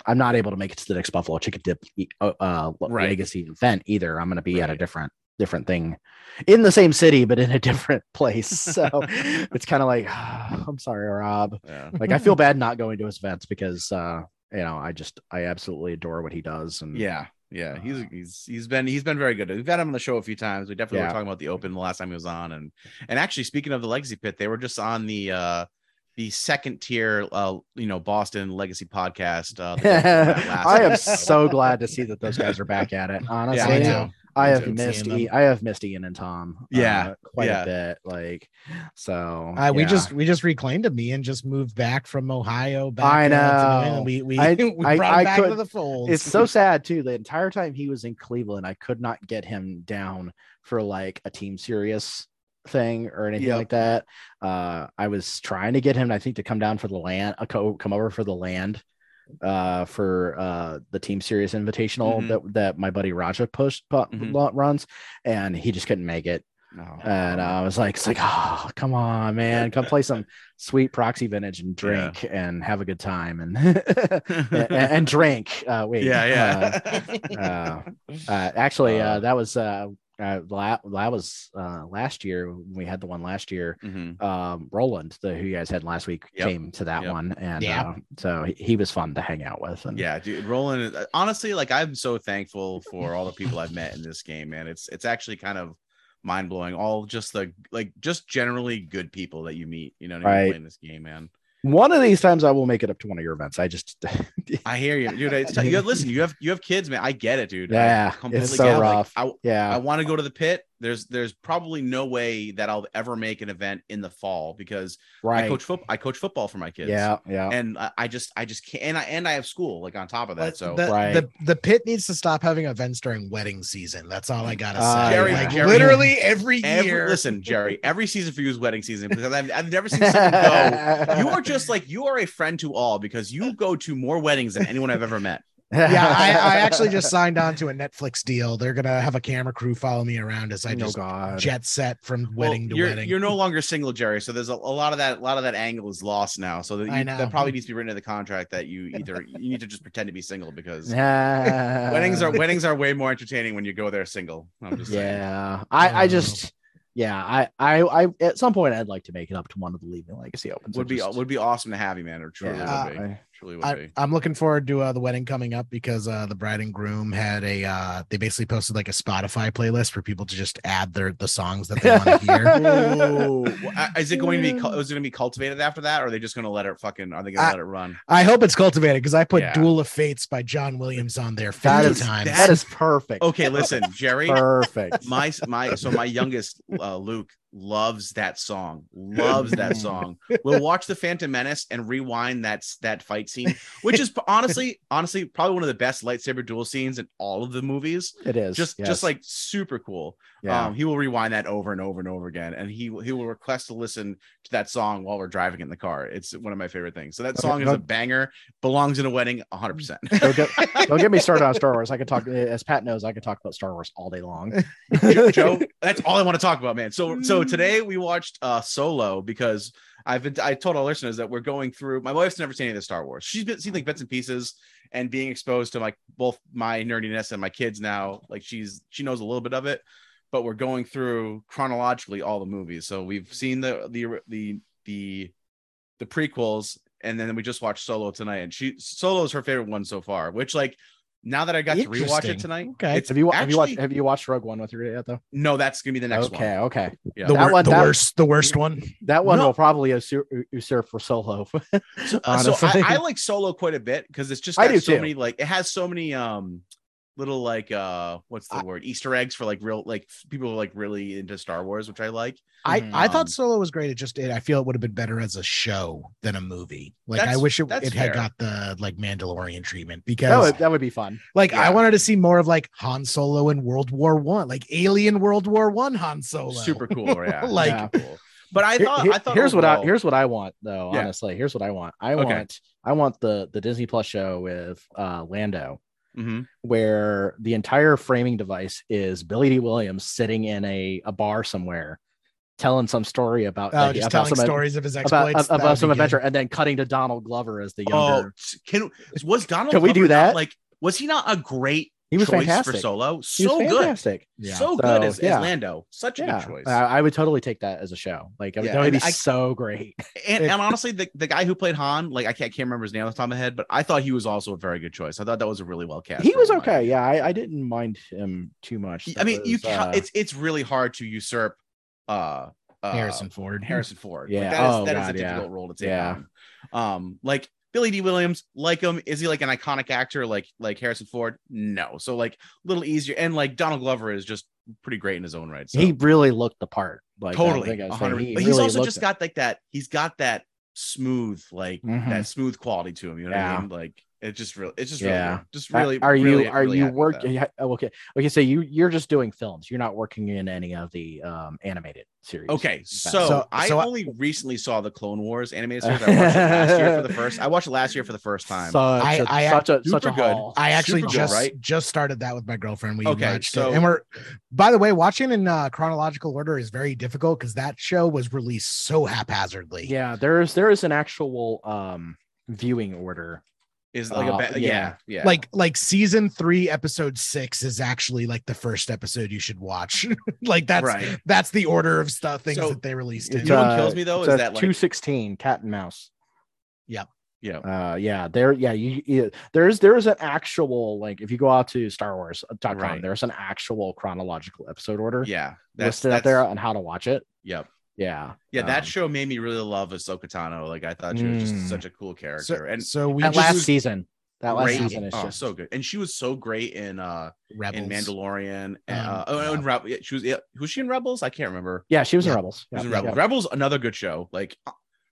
I'm not able to make it to the next Buffalo Chicken Dip uh, uh Right. legacy event either. I'm going to be at a different different thing in the same city, but in a *laughs* different place. So *laughs* it's kind of like *sighs* I'm sorry, Rob. Yeah. Like I feel *laughs* bad not going to his events because uh you know I just I absolutely adore what he does and yeah. Yeah. he's he's he's been he's been very good. We've had him on the show a few times. We definitely Yeah. were talking about the open the last time he was on. And and actually speaking of the legacy pit they were just on the uh the second tier uh you know boston legacy podcast uh the day before that last I am so glad to see that those guys are back at it honestly. yeah I me know. too. I Me have missed them. I have missed Ian and Tom Yeah, uh, quite yeah. a bit like so Uh, we yeah. just we just reclaimed him. Me and just moved back from Ohio. Back I uh, to know. We we, I- *laughs* we I- brought him I back could- to the fold. it's so *laughs* sad too the entire time he was in Cleveland I could not get him down for like a team serious thing or anything Yep. like that uh I was trying to get him I think to come down for the land uh, co- come over for the land uh for uh the team series invitational Mhm. that that my buddy Raja pu- Mhm. runs and he just couldn't make it No. and I was like, it's like, oh, come on, man, come play some *laughs* sweet proxy vintage and drink and have a good time and *laughs* and, and *laughs* drink. Uh, wait, yeah yeah Uh, uh, uh, actually, uh, Uh, that was uh, that was uh, last year. when We had the one last year. Mhm. Um, Roland, the who you guys had last week, Yep. came to that Yep. one, and Yeah. uh, so he, he was fun to hang out with. And Yeah, dude, Roland. uh, Honestly, like I'm so thankful for all the people I've met in this game, man. It's it's actually kind of mind blowing. All just the like just generally good people that you meet. You know, what I mean, Right. playing this game, man. One of these times, I will make it up to one of your events. I just, *laughs* I hear you, dude. It's, you have, *laughs* listen, you have you have kids, man. I get it, dude. I Yeah, completely it's so get it. Like, rough. I, yeah, I want to go to the pit. There's there's probably no way that I'll ever make an event in the fall because right. I coach football. I coach football for my kids. yeah, yeah. and I, I just I just can't. And I and I have school like on top of that. But So the, Right. the the pit needs to stop having events during wedding season. That's all I gotta Uh, say. Jerry- like Jerry- literally every, every year. listen, Jerry. Every season for you is wedding season because I've, I've never seen someone go. *laughs* You are just like you are a friend to all because you go to more weddings than anyone I've ever met. Yeah, I, *laughs* I actually just signed on to a Netflix deal. They're gonna have a camera crew follow me around as I oh just god. jet set from Well, wedding to you're, wedding. You're no longer single, Jerry. So there's a, a lot of that. A lot of that angle is lost now. So that, you, that probably needs to be written in the contract that you either you need to just pretend to be single because *laughs* weddings are *laughs* weddings are way more entertaining when you go there single. I'm just saying. Yeah, I, I Oh. just, yeah, I, I, I, at some point, I'd like to make it up to one of the Leaving Legacy Opens. would be just- would be awesome to have you, man. Or truly yeah, would be. I- Truly would I, be. I'm looking forward to uh, the wedding coming up because uh, the bride and groom had a uh, they basically posted like a Spotify playlist for people to just add their the songs that they want to hear. *laughs* Ooh. Is it going to be cul- is it going to be cultivated after that, or are they just going to let it fucking? Are they going to let it run? I hope it's cultivated because I put Yeah. Duel of Fates by John Williams on there 50 that is times. that is perfect. Okay, listen, Jerry. perfect. my my so my youngest uh, Luke loves that song. *laughs* Loves that song. We'll watch the Phantom Menace and rewind that that fight scene, which is honestly honestly probably one of the best lightsaber duel scenes in all of the movies. It is Just yes. just like super cool. yeah. Um, he will rewind that over and over and over again, and he he will request to listen to that song while we're driving in the car. It's one of my favorite things. So that Okay, song is a banger. Belongs in a wedding, hundred percent. don't get *laughs* don't get me started on Star Wars. I could talk as Pat knows. I could talk about Star Wars all day long. *laughs* Joe, that's all I want to talk about, man. So so so today we watched uh Solo because I've been I told our listeners that we're going through my wife's never seen any of the Star Wars. She's been seen like bits and pieces and being exposed to like both my nerdiness and my kids now. Like she's she knows a little bit of it, but we're going through chronologically all the movies. So we've seen the the the the the prequels and then we just watched Solo tonight and she Solo is her favorite one so far, which like now that I got to rewatch Interesting. it tonight, Okay. it's Have you wa- have you watched have you watched Rogue One with her yet though? no, that's gonna be the next okay, one. okay. Okay. Yeah. the, That wor- one- the that- worst, the worst one. That one No. will probably usurp, usurp for Solo. *laughs* So, I. I like solo quite a bit because it's just I got do so too. many like it has so many um little like uh what's the I- word Easter eggs for like real like people who are like really into Star Wars, which I like. I, Mhm. I Um, thought Solo was great. It just it, I feel it would have been better as a show than a movie. Like I wish it, it had fair. got the like Mandalorian treatment that because would that would be fun. like I wanted to see more of like Han Solo in World War One, like Alien World War One Han Solo. Super *laughs* cool, yeah. Like- super cool. But I thought here- I thought here's what I here's what I want though. Yeah. Honestly, here's what I want. I Okay. want I want the the Disney Plus show with uh Lando, Mhm. where the entire framing device is Billy Dee Williams sitting in a, a bar somewhere, telling some story about, Oh, that- just about telling some stories of his about, exploits. That about would some be good. adventure, and then cutting to Donald Glover as the younger. Oh, younger. can was Donald? Can we do Glover not, that? Like, was he not a great he was choice fantastic. for Solo? He was So good. Yeah. so So, good as, yeah. as Lando. Such a Yeah, good choice. I, I would totally take that as a show. Like, I mean, Yeah, that would be I- so great. and, *laughs* and honestly, the, the guy who played Han, like I can't, can't remember his name off the top of my head, but I thought he was also a very good choice. I thought that was a really well cast. he was okay. opinion. Yeah, I, I didn't mind him too much. I That mean, you was, can, uh, it's it's really hard to usurp uh, uh Harrison Ford. Harrison Ford. *laughs* Yeah. Like, that is, Oh, that is God, a yeah. difficult role to take Yeah. on. Um, like Billy Dee Williams, like him, is he like an iconic actor like like Harrison Ford? No. So like a little easier, and like Donald Glover is just pretty great in his own right. So he really looked the part. Like totally, think I was saying, 100 he but he's really also just it. got like that. He's got that smooth, like Mhm. that smooth quality to him. You know what I mean? Like it's just really, It's just Yeah. really, just really. are you really, are really you happy with that. working? Okay, okay. So you you're just doing films. You're not working in any of the um animated series. Okay, So- so, So- I so I- only recently saw the Clone Wars animated series. I watched it last year for the *laughs* first. I watched it last year for the first time. Such I- a I- such a such a good. haul. I actually Super good, just right? just started that with my girlfriend. We Okay, watched so- it, and we're by the way, watching in uh, chronological order is very difficult because that show was released so haphazardly. Yeah, there is there is an actual um viewing order. Is like Uh, a ba- yeah. yeah, yeah. Like like season three, episode six is actually like the first episode you should watch. *laughs* like that's right. that's the order of stuff things So, that they released. You know what kills me, though, is that, like- two sixteen cat and mouse. Yep. Yeah. Uh, yeah, there, yeah, you, you there's there is an actual like if you go out to Star Wars.com, Right. there's an actual chronological episode order Yeah. That's listed out there on how to watch it. Yep. Yeah, Yeah, that um, show made me really love Ahsoka Tano. Like I thought she was just Mm. such a cool So, character. and so we that just last season. That last great- season is oh, just so good. And she was so great in uh rebels. in Mandalorian. And, Um, uh, oh, and Rebel. Yeah, she was yeah, was she in Rebels? I can't remember. yeah, she was in Yeah. Rebels. She was in Rebels. yeah. Rebels, another good show. Like, uh,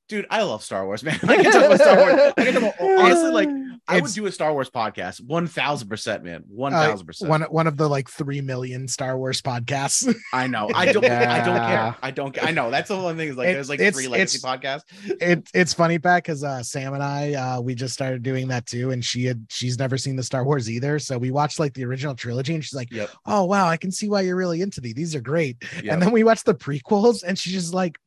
dude, I love Star Wars, man. *laughs* *laughs* I can talk about Star Wars. I can talk about *laughs* honestly, like I would do a Star Wars podcast. One thousand percent, man. One Uh, thousand percent. one one of the like three million Star Wars podcasts. *laughs* I know. I *laughs* don't. I don't care. I don't. care. I know. That's the one thing. Is like It- there's like three legacy podcasts. it it's funny Pat because uh Sam and I uh we just started doing that too and she had she's never seen the Star Wars either so we watched like the original trilogy and she's like Yep. oh wow I can see why you're really into these these are great Yep. and then we watched the prequels and she's just like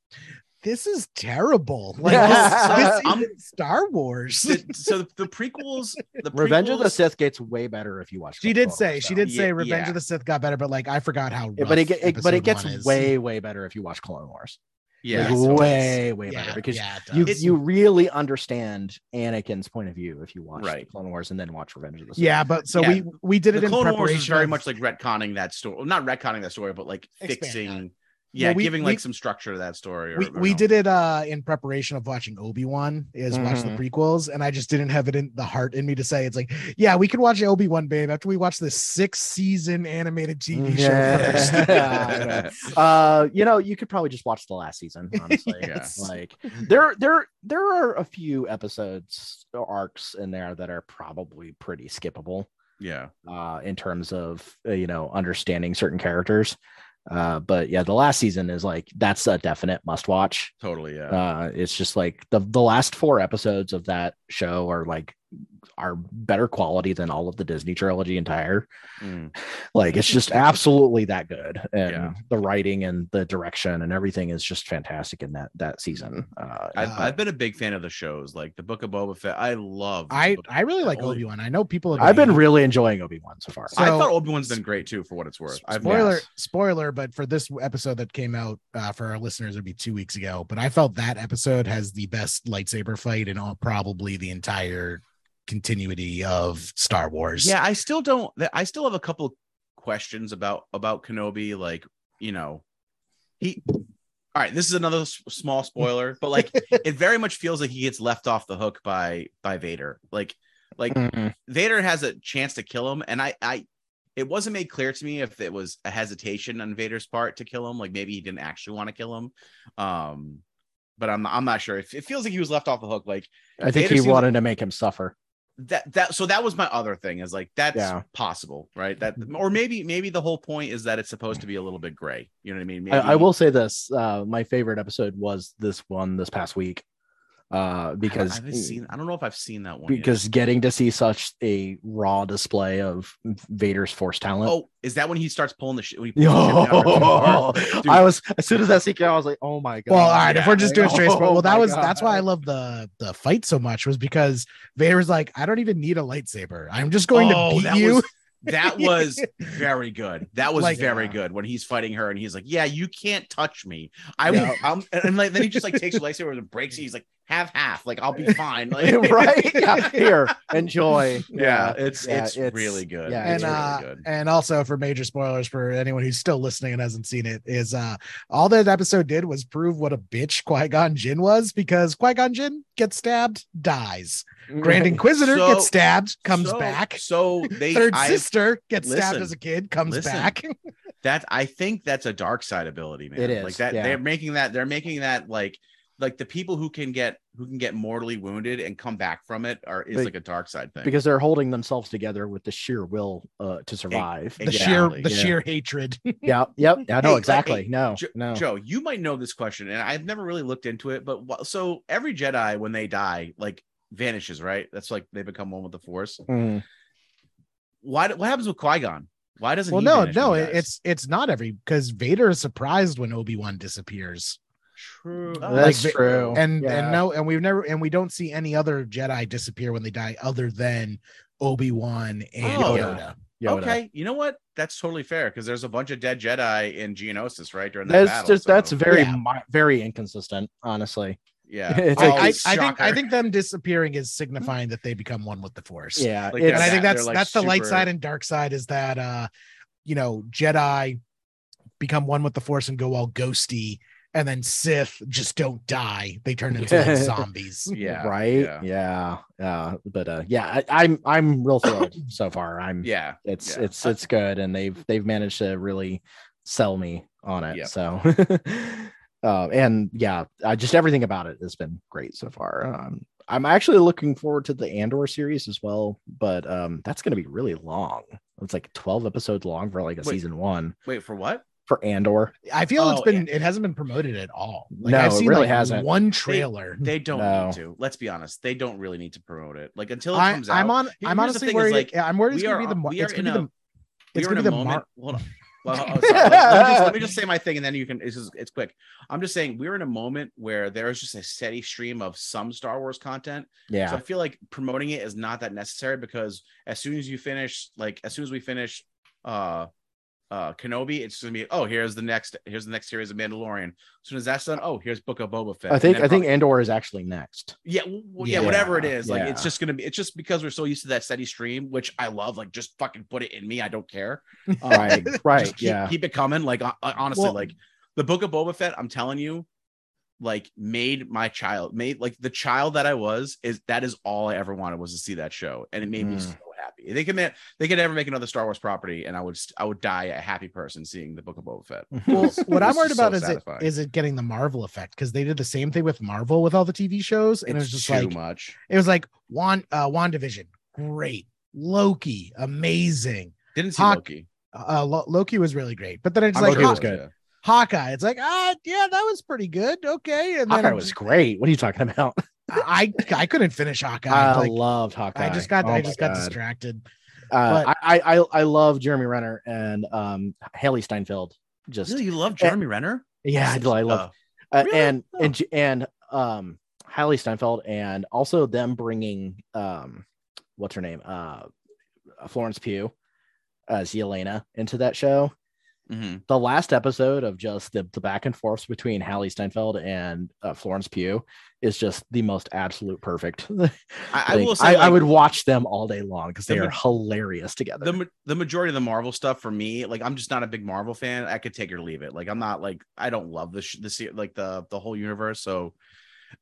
this is terrible *laughs* like Yeah. this, this I'm- isn't Star Wars The- *laughs* so the prequels, the Revenge of the Sith gets way better if you watch. she did say Wars, she though. did say Yeah, Revenge yeah. of the Sith got better but like I forgot how Yeah, but it, rough it but it gets way way better if you watch Clone Wars. Yeah. Like, so way way yeah, better because yeah, you does. you really understand Anakin's point of view if you watch Right. Clone Wars and then watch Revenge of the Sith. yeah but so Yeah. we we did it the in Clone Wars preparation is very much like retconning that story. Well, not retconning that story, but like Expand fixing. Yeah, Well, we- giving we- like some structure to that story. Or, we, or we no. did it uh in preparation of watching obi-wan is watch the Mhm. prequels and i just didn't have it in the heart in me to say it's like yeah we can watch obi-wan babe after we watch this six season animated tv show first *laughs* Yeah, I *laughs* uh you know you could probably just watch the last season *laughs* honestly Yes. like there there there are a few episodes or arcs in there that are probably pretty skippable yeah. uh in terms of uh, you know understanding certain characters uh but yeah the last season is like that's a definite must watch Totally. Yeah. uh it's just like the the last four episodes of that show are like are better quality than all of the Disney trilogy entire. Mm. *laughs* Like it's just absolutely that good, and Yeah. the writing and the direction and everything is just fantastic in that that season. Uh, I've, Uh, I've been a big fan of the shows, like the Book of Boba Fett. I love. I I really like Obi Wan. I know people. Have I've been hating- really enjoying Obi Wan so far. So- I thought Obi Wan's been great too, for what it's worth. I've spoiler yes. spoiler but for this episode that came out uh, for our listeners it'd be two weeks ago but i felt that episode has the best lightsaber fight in all probably the entire continuity of star wars Yeah, I still don't. I still have a couple questions about about Kenobi. Like, you know, he. All right, this is another s- small spoiler, but like, *laughs* it very much feels like he gets left off the hook by by Vader. Like, like Mhm. Vader has a chance to kill him, and I, I, it wasn't made clear to me if it was a hesitation on Vader's part to kill him. Like maybe he didn't actually want to kill him. Um, but I'm, I'm not sure. It, it feels like he was left off the hook. Like I think Vader he seems- wanted to make him suffer. That, that. So that was my other thing. Is like that's Yeah. possible, right? That, or maybe, maybe the whole point is that it's supposed to be a little bit gray. You know what I mean? Maybe, I, I will say this: uh, my favorite episode was this one this past week, uh, because haven't seen. I don't know if I've seen that one. yet. because getting to see such a raw display of Vader's force talent. oh, is that when he starts pulling the shit? When he pulls the shit down her car? Yo, Dude. I was as soon as that scene came, I was like, "Oh my god!" well all right if we're just doing like, straight *laughs* oh well that was that's why i love the the fight so much was because vader's like i don't even need a lightsaber i'm just going Oh, to beat you was- that was very good. That was Like- very Yeah. good when he's fighting her and he's like, "Yeah, you can't touch me." I will. I'm, and like then he just like takes her lightsaber and breaks it. He's like, "Have half. Like I'll be fine." *laughs* Like, right? *laughs* Yeah, here, enjoy. Yeah, it's Yeah, it's, it's- really good. yeah, it's and really uh good. and also for major spoilers for anyone who's still listening and hasn't seen it is uh all that episode did was prove what a bitch Qui-Gon Jinn was because Qui-Gon Jinn gets stabbed dies Grand Inquisitor So- gets stabbed comes So- back So they, *laughs* third I, sister gets stabbed as a kid comes listen. back *laughs* that I think that's a dark side ability, man. It is, like that. yeah. They're making that. They're making that like like the people who can get who can get mortally wounded and come back from it are is But- like a dark side thing. because they're holding themselves together with the sheer will uh, to survive. the Exactly, sheer the yeah. sheer hatred *laughs* yeah, yep. I know Hey, exactly. hey, no, Jo- no. Joe, you might know this question, and I've never really looked into it. But so every Jedi, when they die, like vanishes, right? That's like they become one with the Force. Mm. Why? What happens with Qui Gon? Why doesn't? well he no no he it's it's not every because Vader is surprised when Obi-Wan disappears true. That's Like, true. and Yeah. and no and we've never and we don't see any other Jedi disappear when they die other than Obi-Wan and Oh. Yoda. Yoda. Okay, you know what? That's totally fair because there's a bunch of dead Jedi in Geonosis, right? During that That's battle. just so- that's very Yeah. mi- very inconsistent, honestly. Yeah. *laughs* it's I, like- I, Oh, I think I think them disappearing is signifying that they become one with the Force. Yeah, Like and I think that's like that's the light side and dark side is that uh you know Jedi become one with the Force and go all ghosty, and then Sith just don't die; they turn into like *laughs* zombies. Yeah. right. Yeah. Yeah, yeah. But uh, yeah, I, I'm I'm real thrilled *coughs* so far. I'm Yeah. it's yeah. it's it's good, and they've they've managed to really sell me on it. Yep. So. *laughs* Uh, and yeah, uh, just everything about it has been great so far. Um, I'm actually looking forward to the Andor series as well, but um, that's going to be really long. It's like 12 episodes long for like a Wait. season one Wait for what? for Andor. I feel it's Oh, been it hasn't been promoted at all. Like No, I've it really like hasn't. one trailer. They don't No. need to. Let's be honest. They don't really need to promote it. Like until it I, comes out. I'm on. Here- I'm honestly thing is, worried. like, I'm worried it's gonna be the. we are It's gonna in be a- the. we It's gonna be the. moment. Mar- hold on. Well, oh, sorry. let, me just, let me just say my thing, and then you can. It's just, it's quick. I'm just saying we're in a moment where there is just a steady stream of some Star Wars content. Yeah. So. I feel like promoting it is not that necessary because as soon as you finish, like as soon as we finish, uh, uh, Kenobi, it's gonna be oh here's the next here's the next series of Mandalorian. As soon as that's done, oh here's Book of Boba Fett. I think I think prob- Andor is actually next. yeah, w- w- yeah, Yeah. whatever it is, like it's just gonna be. It's just because we're so used to that steady stream, which I love. Like just fucking put it in me. I don't care. *laughs* Right. *laughs* right. Keep, yeah. keep it coming. Like uh, uh, honestly, Well- like the Book of Boba Fett. I'm telling you, like made my child made like the child that I was is that is all I ever wanted was to see that show, and it made me Mm. so happy. They could ma- they could never make another Star Wars property, and I would I would die a happy person seeing the Book of Boba Fett. *laughs* Well, what I'm worried just about is it satisfying. is it getting the Marvel effect because they did the same thing with Marvel with all the TV shows, and it was just too like much. it was like Wan uh WandaVision, great, Loki, amazing. Didn't see Hawk- Loki. Uh, Lo- Loki was really great, but then it's I'm like Loki sure was good. yeah. Hawkeye. It's like ah yeah, that was pretty good. Okay, and then Hawkeye was great. What are you talking about? I I couldn't finish Hawkeye. I like, loved Hawkeye. I just got Oh I my just got God. distracted. Uh, but- I, I I I love Jeremy Renner and um Hailee Steinfeld. Just Really, you love Jeremy Renner? yeah, I do. I love Uh, uh, Really? and Oh. and and um Hailee Steinfeld and also them bringing um what's her name uh Florence Pugh as Yelena into that show. Mhm. The last episode of just the, the back and forth between Hailee Steinfeld and uh, Florence Pugh is just the most absolute perfect. *laughs* I, I will say, I, I would watch them all day long because they The are hilarious together. the the majority of the Marvel stuff for me, like I'm just not a big Marvel fan. I could take or leave it. Like I'm not like I don't love the sh- the like the the whole universe. So,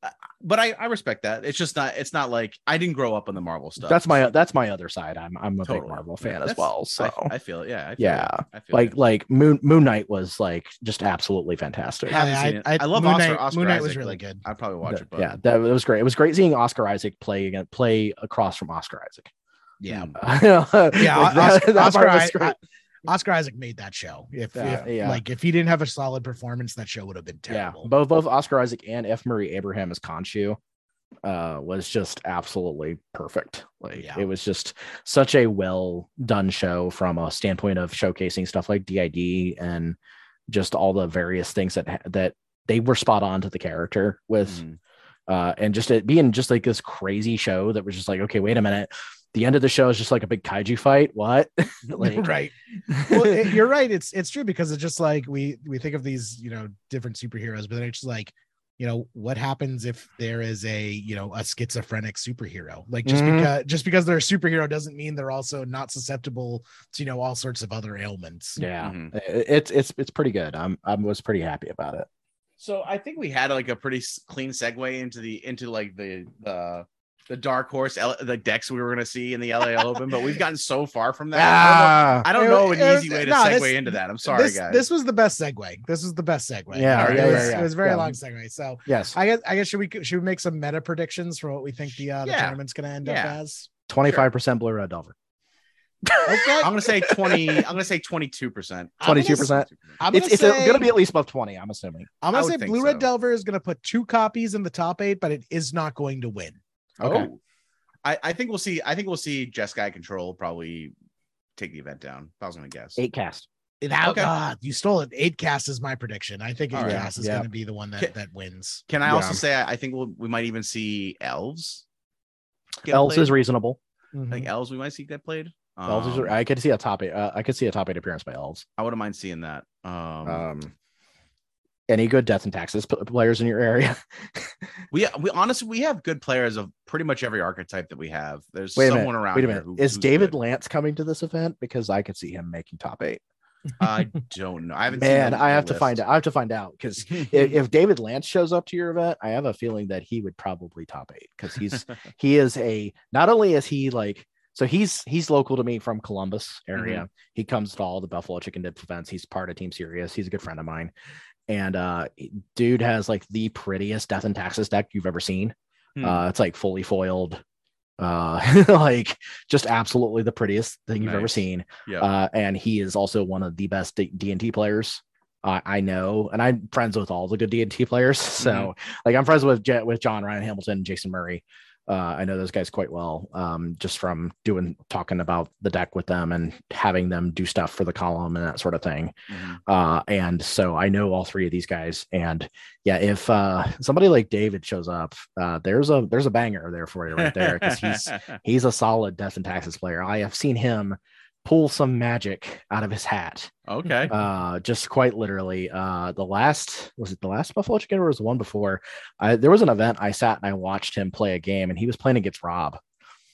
Uh, but I I respect that. It's just not. It's not like I didn't grow up on the Marvel stuff. that's my that's my other side. I'm I'm a big Totally. Marvel Yeah, fan as well. So I, I feel it. Yeah. I feel Yeah. it. I feel like it. like Moon Moon Knight was like just absolutely fantastic. haven't I- I- I, love Moon Oscar. Knight- Oscar Moon Knight was really good. I'd probably watch Th- it. But yeah, that it was great. It was great seeing Oscar Isaac play again, play across from Oscar Isaac. Yeah. *laughs* Yeah, Yeah, Oscar, Oscar, was I- great. Oscar Isaac made that show. If, Yeah, if yeah. like if he didn't have a solid performance, that show would have been terrible. yeah, both both Oscar Isaac and F. Murray Abraham as Khonshu uh was just absolutely perfect. Like Yeah. it was just such a well done show from a standpoint of showcasing stuff like DID and just all the various things that that they were spot on to the character with Mhm. uh, and just it being just like this crazy show that was just like, okay, wait a minute. The end of the show is just like a big kaiju fight. What? *laughs* *laughs* like, right. *laughs* Well, it- you're right. It's it's true because it's just like we we think of these you know different superheroes, but then it's just like you know what happens if there is a you know a schizophrenic superhero like just Mhm. because just because they're a superhero doesn't mean they're also not susceptible to you know all sorts of other ailments yeah, Mhm. it's it's it's pretty good. I'm I was pretty happy about it. So I think we had like a pretty clean segue into the into like the the the dark horse L- the decks we were gonna see in the LA *laughs* Open, but we've gotten so far from that. Ah, I don't It- know an it was- easy way to no, segue this- into that. I'm sorry, this, guys. this was the best segue this was the best segue Yeah, All yeah, it, was, yeah, yeah. it was a very Yeah. long segue so yes, i guess i guess should we should we make some meta predictions for what we think the uh the Yeah. tournament's gonna end up as twenty five percent blue red Delver. okay I'm gonna say 20. I'm gonna say 22 percent. 22%. It's it's say, gonna be at least above twenty. I'm assuming. i'm gonna say think blue red so. delver is gonna put two copies in the top eight but it is not going to win Okay. Oh. I, I think we'll see. I think we'll see Jeskai Control probably take the event down. If I was gonna guess. Eight cast. Now, Okay. God, you stole it. Eight cast is my prediction. I think eight All right. cast is Yeah. going to be the one that, Okay. that wins. Can I Yeah. also say I, I think we'll, we might even see elves. get Elves played. is reasonable. Mm-hmm. I think elves we might see get played. Elves is, Um, I could see a top eight. Uh, I could see a top eight appearance by elves. I wouldn't mind seeing that. Um, Um, any good death and taxes players in your area? *laughs* we we honestly we have good players of pretty much every archetype that we have. There's Wait someone minute. around. Wait a minute. who- is David good. Lance coming to this event? Because I could see him making top eight. *laughs* I don't know. I haven't. seen Man, I have to find out. I have to find out because *laughs* if, if David Lance shows up to your event, I have a feeling that he would probably top eight because he's he is a not only is he like so he's he's local to me from Columbus area. Mm-hmm. He comes to all the Buffalo Chicken Dip events. He's part of Team Serious. He's a good friend of mine, and uh, dude has like the prettiest Death and Taxes deck you've ever seen. Hmm. Uh, it's like fully foiled, uh, *laughs* like just absolutely the prettiest thing you've ever seen. Yeah. Uh, and he is also one of the best D and T players I I know, and I'm friends with all the good D and T players. *laughs* So, Mm-hmm. like, I'm friends with Jet with John Ryan Hamilton, Jason Murray. Uh, I know those guys quite well, um, just from doing talking about the deck with them and having them do stuff for the column and that sort of thing. Mhm. Uh, and so I know all three of these guys. And yeah, if uh, somebody like David shows up, uh, there's a there's a banger there for you right there because he's *laughs* he's a solid death and taxes player. I have seen him pull some magic out of his hat. okay. Uh, just quite literally. Uh, the last was it the last Buffalo Chicken or was the one before? I, there was an event I sat and I watched him play a game, and he was playing against Rob.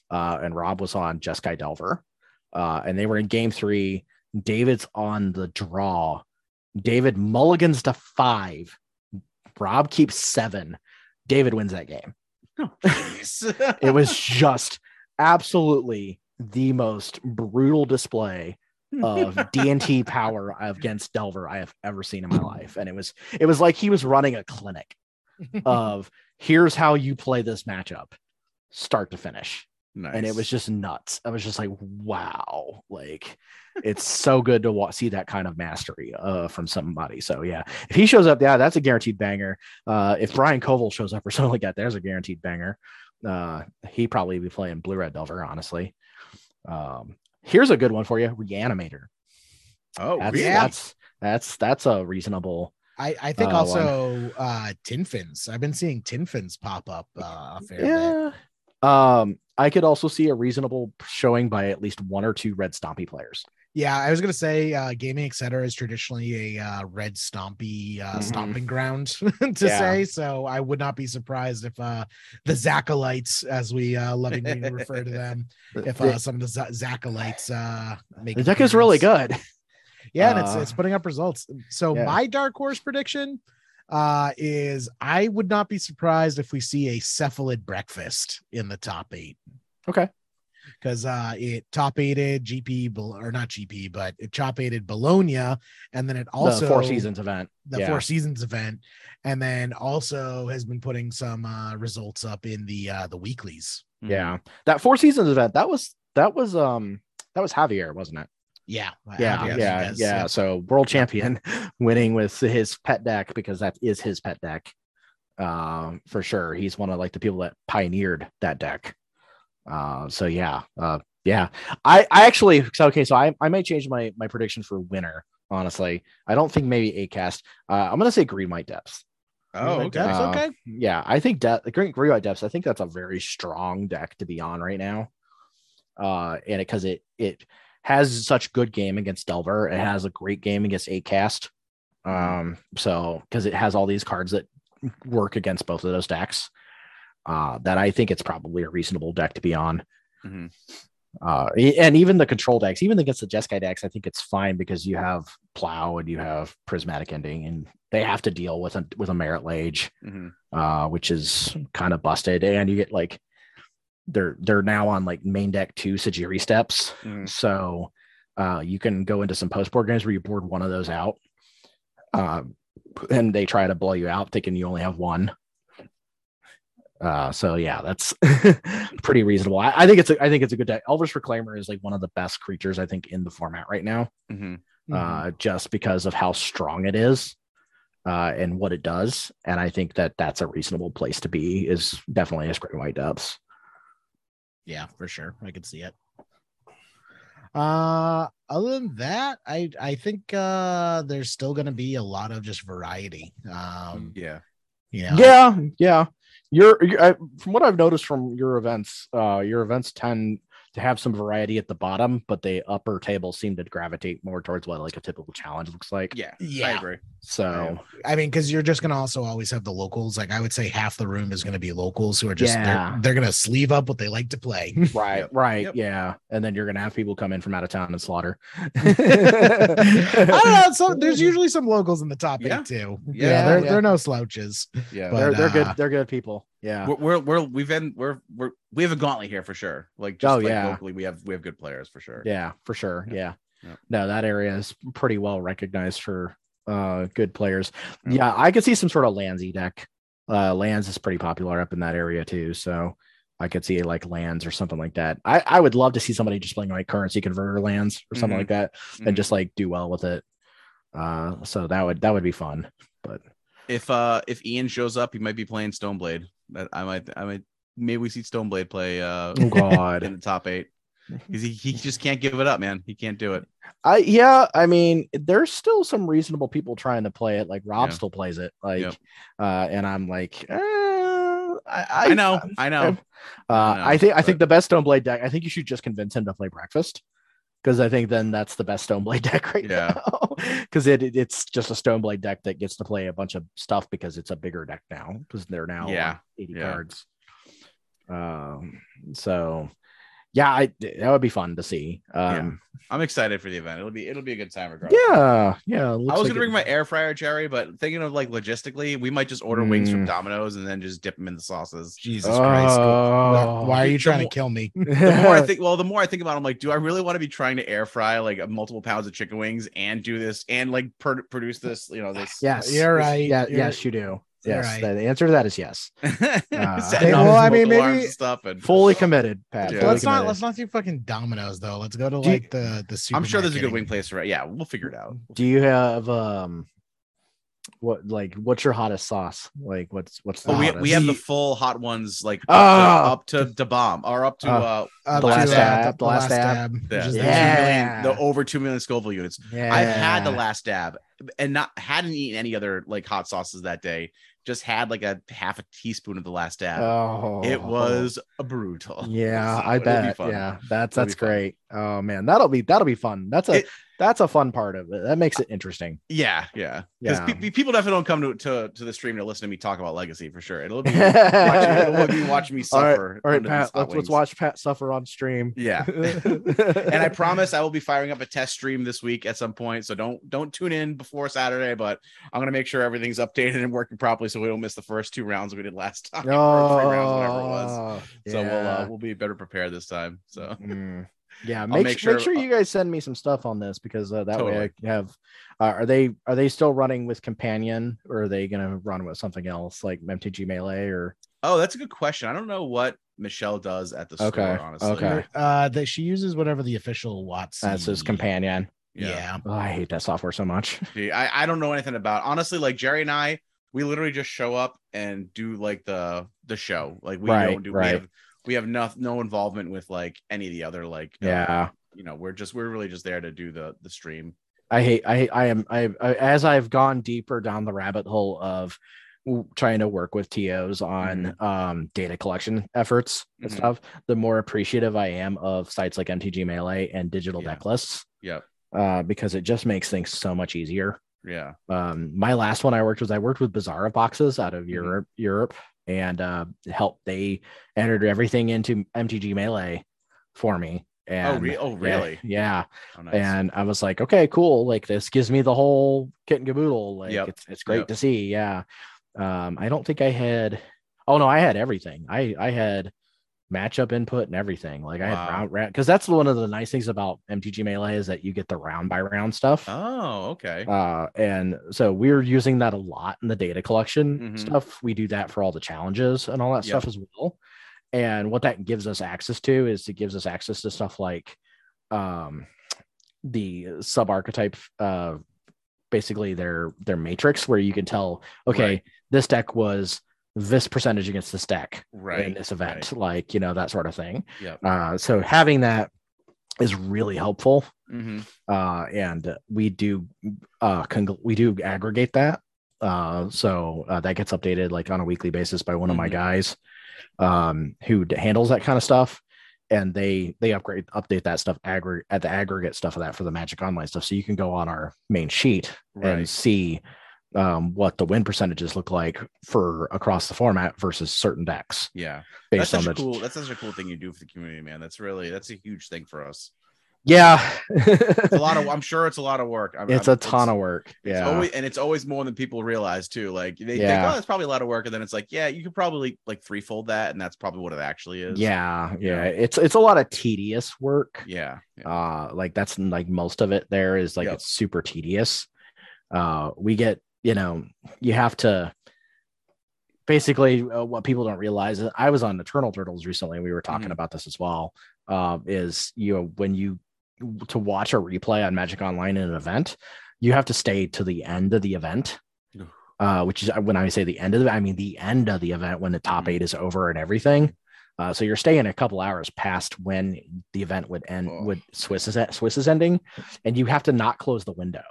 Uh, and Rob was on Jeskai Delver. Uh, and they were in game three. David's on the draw. David mulligans to five. Rob keeps seven. David wins that game *laughs* it was just absolutely the most brutal display of *laughs* D&T power against Delver I have ever seen in my life. And it was it was like he was running a clinic of here's how you play this matchup, start to finish. Nice. and it was just nuts. I was just like, wow, like it's so good to wa- see that kind of mastery uh, from somebody. So yeah, if he shows up, yeah, that's a guaranteed banger. Uh, if Brian Koval shows up or something like that, there's a guaranteed banger. Uh, he probably be playing Blue Red Delver, honestly. Um, here's a good one for you, Reanimator. oh That's really? that's that's that's a reasonable. I, I think Uh, also uh tin fins. I've been seeing tin fins pop up uh a fair bit. Um, I could also see a reasonable showing by at least one or two Red Stompy players. Yeah, I was gonna say uh gaming etc is traditionally a uh red stompy uh Mhm. stomping ground *laughs* to Yeah. say. So I would not be surprised if uh the Zacolites, as we uh lovingly refer to them, *laughs* if uh some of the Z- Zacolites uh make the deck is really good. *laughs* Yeah, and it's it's putting up results. So yeah. my dark horse prediction uh is I would not be surprised if we see a cephalid breakfast in the top eight. Okay. Because uh it top eighted GP or not GP, but it top eighted Bologna, and then it also the Four Seasons event. the yeah. Four Seasons event, and then also has been putting some uh results up in the uh the weeklies. Mhm. Yeah, that Four Seasons event. That was that was um that was Javier, wasn't it? Yeah, Yeah, yeah, Dominguez, yeah. So world champion, *laughs* winning with his pet deck because that is his pet deck. Um, for sure, he's one of like the people that pioneered that deck. Uh, so yeah, uh, yeah. I I actually so okay. So I I might change my my prediction for winner. Honestly, I don't think maybe 8-Cast. Uh, I'm gonna say green white depths. Oh, okay. Uh, okay. Yeah, I think de- green green white depths. I think that's a very strong deck to be on right now. Uh, and it because it it has such good game against Delver. It has a great game against 8-Cast. Um, so because it has all these cards that work against both of those decks, uh, that I think it's probably a reasonable deck to be on. Mhm. Uh, and even the control decks, even against the Jeskai decks, I think it's fine because you have Plow and you have Prismatic Ending, and they have to deal with a with a Marit Lage Mhm. uh, which is kind of busted. And you get like they're they're now on like main deck two Sejiri Steppe, Mhm. so uh, you can go into some post board games where you board one of those out, uh, and they try to blow you out, thinking you only have one. Uh, so yeah, that's *laughs* pretty reasonable. I, I think it's a I think it's a good deck. Elvish Reclaimer is like one of the best creatures I think in the format right now Mhm. uh, just because of how strong it is uh, and what it does. And I think that that's a reasonable place to be. Is definitely as green white depths. Yeah, for sure. I can see it. Uh other than that, I I think uh there's still gonna be a lot of just variety. Um, Yeah. you know, Yeah, yeah. You're, you're I, from what I've noticed from your events. Uh, your events tend have some variety at the bottom, but the upper tables seem to gravitate more towards what like a typical challenge looks like. Yeah. yeah, I agree. So I mean, because you're just gonna also always have the locals. Like I would say half the room is gonna be locals who are just Yeah. they're, they're gonna sleeve up what they like to play. *laughs* right, Yep. right, Yep. yeah. And then you're gonna have people come in from out of town and slaughter. *laughs* I don't know. So there's *laughs* usually some locals in the top Yeah. eight too. Yeah, Yeah, they're yeah. they're no slouches. Yeah. But, they're they're good. uh, They're good people. Yeah. we're, we're we're we've been we're we're we have a gauntlet here for sure. Like just Oh, like yeah. locally, we have we have good players for sure. Yeah, for sure. Yeah. Yeah. Yeah. No, that area is pretty well recognized for uh good players. Yeah. I could see some sort of Landsy deck. Uh lands is pretty popular up in that area too. So I could see like lands or something like that. I, I would love to see somebody just playing like currency converter lands or something Mhm. like that and just like do well with it. Uh so that would that would be fun. But if uh if Ian shows up, he might be playing Stoneblade. That I might I might maybe we see Stoneblade play uh oh god. *laughs* in the top eight. *laughs* Because he, he just can't give it up, man. He can't do it. I yeah, I mean, there's still some reasonable people trying to play it. Like Rob Yeah. still plays it. Like Yep. uh and I'm like, eh, I, I, know, I know. *laughs* Uh, I know, I think I think the best Stoneblade deck. I think you should just convince him to play Breakfast, because I think then that's the best Stoneblade *laughs* deck right Yeah. now. *laughs* Because it, it- it's just a Stoneblade deck that gets to play a bunch of stuff because it's a bigger deck now because they're now Yeah. on eighty Yeah. cards. Um. So, yeah, I that would be fun to see. Um. I'm excited for the event. It'll be it'll be a good time regardless. Yeah. Yeah. I was like gonna it- bring my air fryer, Jerry, but thinking of like logistically, we might just order wings from Mm. Domino's and then just dip them in the sauces. Jesus Christ. Oh. Why are you The trying more- to kill me? *laughs* The more I *laughs* think, well, the more I think about, it, I'm like, do I really want to be trying to air fry like multiple pounds of chicken wings and do this and like pr- produce this, you know, this? Yes. You're right. Yeah. You're- Yes, you do. Yes. Right. The answer to that is yes. *laughs* Setting Okay, well, I mean, maybe- and stuff and Fully committed, Pat. Yeah. fully let's not committed. let's not do fucking Domino's though. Let's go to Do you- like the the. I'm sure there's a good wing place for it. Yeah, we'll figure it out. Do you have um what like what's your hottest sauce? Like what's what's the Oh, we, we have the full hot ones like up, Ah! to, up to the bomb or up to Oh. uh, The last uh, dab, the the last last dab. dab, the, which is the, the- Yeah. million, the over two million Scoville units. I've had the last dab and not hadn't eaten any other like hot sauces that day. Just had like a half a teaspoon of the last dab. Oh, It was a brutal. *laughs* Yeah, So I it'll be bet. Yeah, that's It'll that's great. Oh man, that'll be that'll be fun. That's a It- that's a fun part of it. That makes it interesting. Yeah, yeah. Because Yeah. people definitely don't come to, to to the stream to listen to me talk about legacy for sure. It'll be *laughs* watching, it'll be watching me suffer. all right, under these Pat. Let's let's watch Pat suffer on stream. Yeah. *laughs* and I promise I will be firing up a test stream this week at some point. So don't don't tune in before Saturday, but I'm gonna make sure everything's updated and working properly so we don't miss the first two rounds we did last time. three rounds, whatever it was. Oh, So we'll uh, we'll be better prepared this time. So Mm. Yeah, make make, sure- sure, make sure you guure sure you guys send me some stuff on this because uh, that way I have. Uh, are they are they still running with Companion or are they gonna run with something else like MTG Melee or? oh, that's a good question. I don't know what Michelle does at the Okay, store, honestly. okay. Uh, that she uses whatever the official Watts. That's his Companion. Yeah. Yeah. Oh, I hate that software so much. *laughs* Gee, I, I don't know anything about honestly, like Jerry and I, we literally just show up and do like the the show. Like we Right, don't do right. we have we have no no involvement with like any of the other like uh, Yeah. you know, we're just we're really just there to do the the stream. I hate I hate I am I, I as I've gone deeper down the rabbit hole of trying to work with TOs on um data collection efforts and Mhm. stuff, the more appreciative I am of sites like MTG Melee and digital Yeah. deck lists. Yep. Uh, because it just makes things so much easier. Yeah. Um, my last one I worked was I worked with Bizarre boxes out of Mhm. Europe, Europe, and uh, helped. They entered everything into MTG Melee for me. And oh, re- oh yeah, really? Yeah, Oh, nice. and I was like, okay, cool. Like this gives me the whole kit and caboodle. Like Yep. it's it's great Yep. to see. Yeah. Um, I don't think I had. Oh no, I had everything. I I had matchup input and everything. Like I Wow. had round round because that's one of the nice things about MTG Melee is that you get the round by round stuff. oh, okay. Uh, and so we're using that a lot in the data collection Mhm. stuff. We do that for all the challenges and all that Yep. stuff as well. And what that gives us access to is it gives us access to stuff like um, the sub archetype, uh, basically their their matrix, where you can tell, okay, Right. this deck was this percentage against this deck right. in this event, right. like you know that sort of thing. Yeah. Uh, so having that is really helpful hmm uh, and we do uh, we do aggregate that. Uh, so uh, that gets updated like on a weekly basis by one of my Mhm. guys um, who d- handles that kind of stuff, and they they upgrade update that stuff aggregate at the aggregate stuff of that for the Magic Online stuff. So you can go on our main sheet and see um, what the win percentages look like for across the format versus certain decks Yeah. That's based on such the a cool. That's such a cool thing you do for the community, man. That's really that's a huge thing for us. yeah. It's a lot of. I'm sure it's a lot of work. I'm, it's I'm- a ton of work. It's Yeah. always, and it's always more than people realize too. Like they think, oh, it's probably a lot of work, and then it's like, yeah, you could probably like threefold that, and that's probably what it actually is. yeah you yeah it's it's a lot of tedious work yeah, yeah. uh like that's like most of it there is like Yep. it's super tedious uh we get you know you have to basically uh, what people don't realize is i was on Eternal Durdles recently And we were talking Mhm. about this as well uh, is you know when you to watch a replay on magic online in an event you have to stay to the end of the event uh, which is when i say the end of the, i mean the end of the event when the top Mhm. eight is over and everything uh, so you're staying a couple hours past when the event would end Oh. would swiss is swiss is ending and you have to not close the window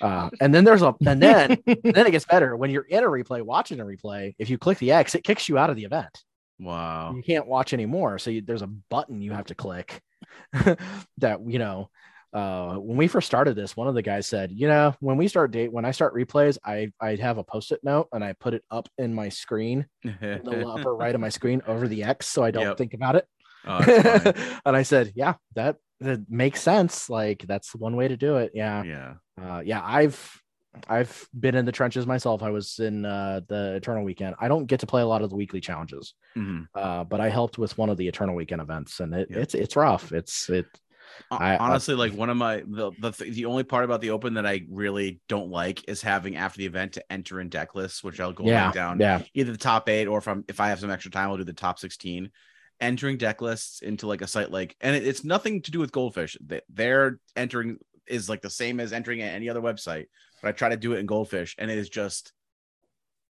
uh, and then there's a and then *laughs* then it gets better. When you're in a replay watching a replay if you click the x it kicks you out of the event. Wow. you can't watch anymore. So you, there's a button you have to click *laughs* that you know uh, when we first started this one of the guys said you know when we start date when i start replays i i have a post-it note and i put it up in my screen in the *laughs* upper right of my screen over the x so i don't Yep. think about it. Oh, and i said yeah that, that makes sense. Like that's one way to do it. Yeah. Yeah. Uh, yeah, I've I've been in the trenches myself. I was in uh, the Eternal Weekend. I don't get to play a lot of the weekly challenges, Mhm. uh, but I helped with one of the Eternal Weekend events, and it, Yeah. it's it's rough. It's it I- I- honestly like one of my the, the the only part about the open that I really don't like is having after the event to enter in deck lists, which I'll go yeah, back down yeah, either the top eight or if I'm if I have some extra time, I'll do the top 16. Entering deck lists into like a site like and it, it's nothing to do with goldfish. They, they're entering is like the same as entering at any other website, but I try to do it in goldfish and it is just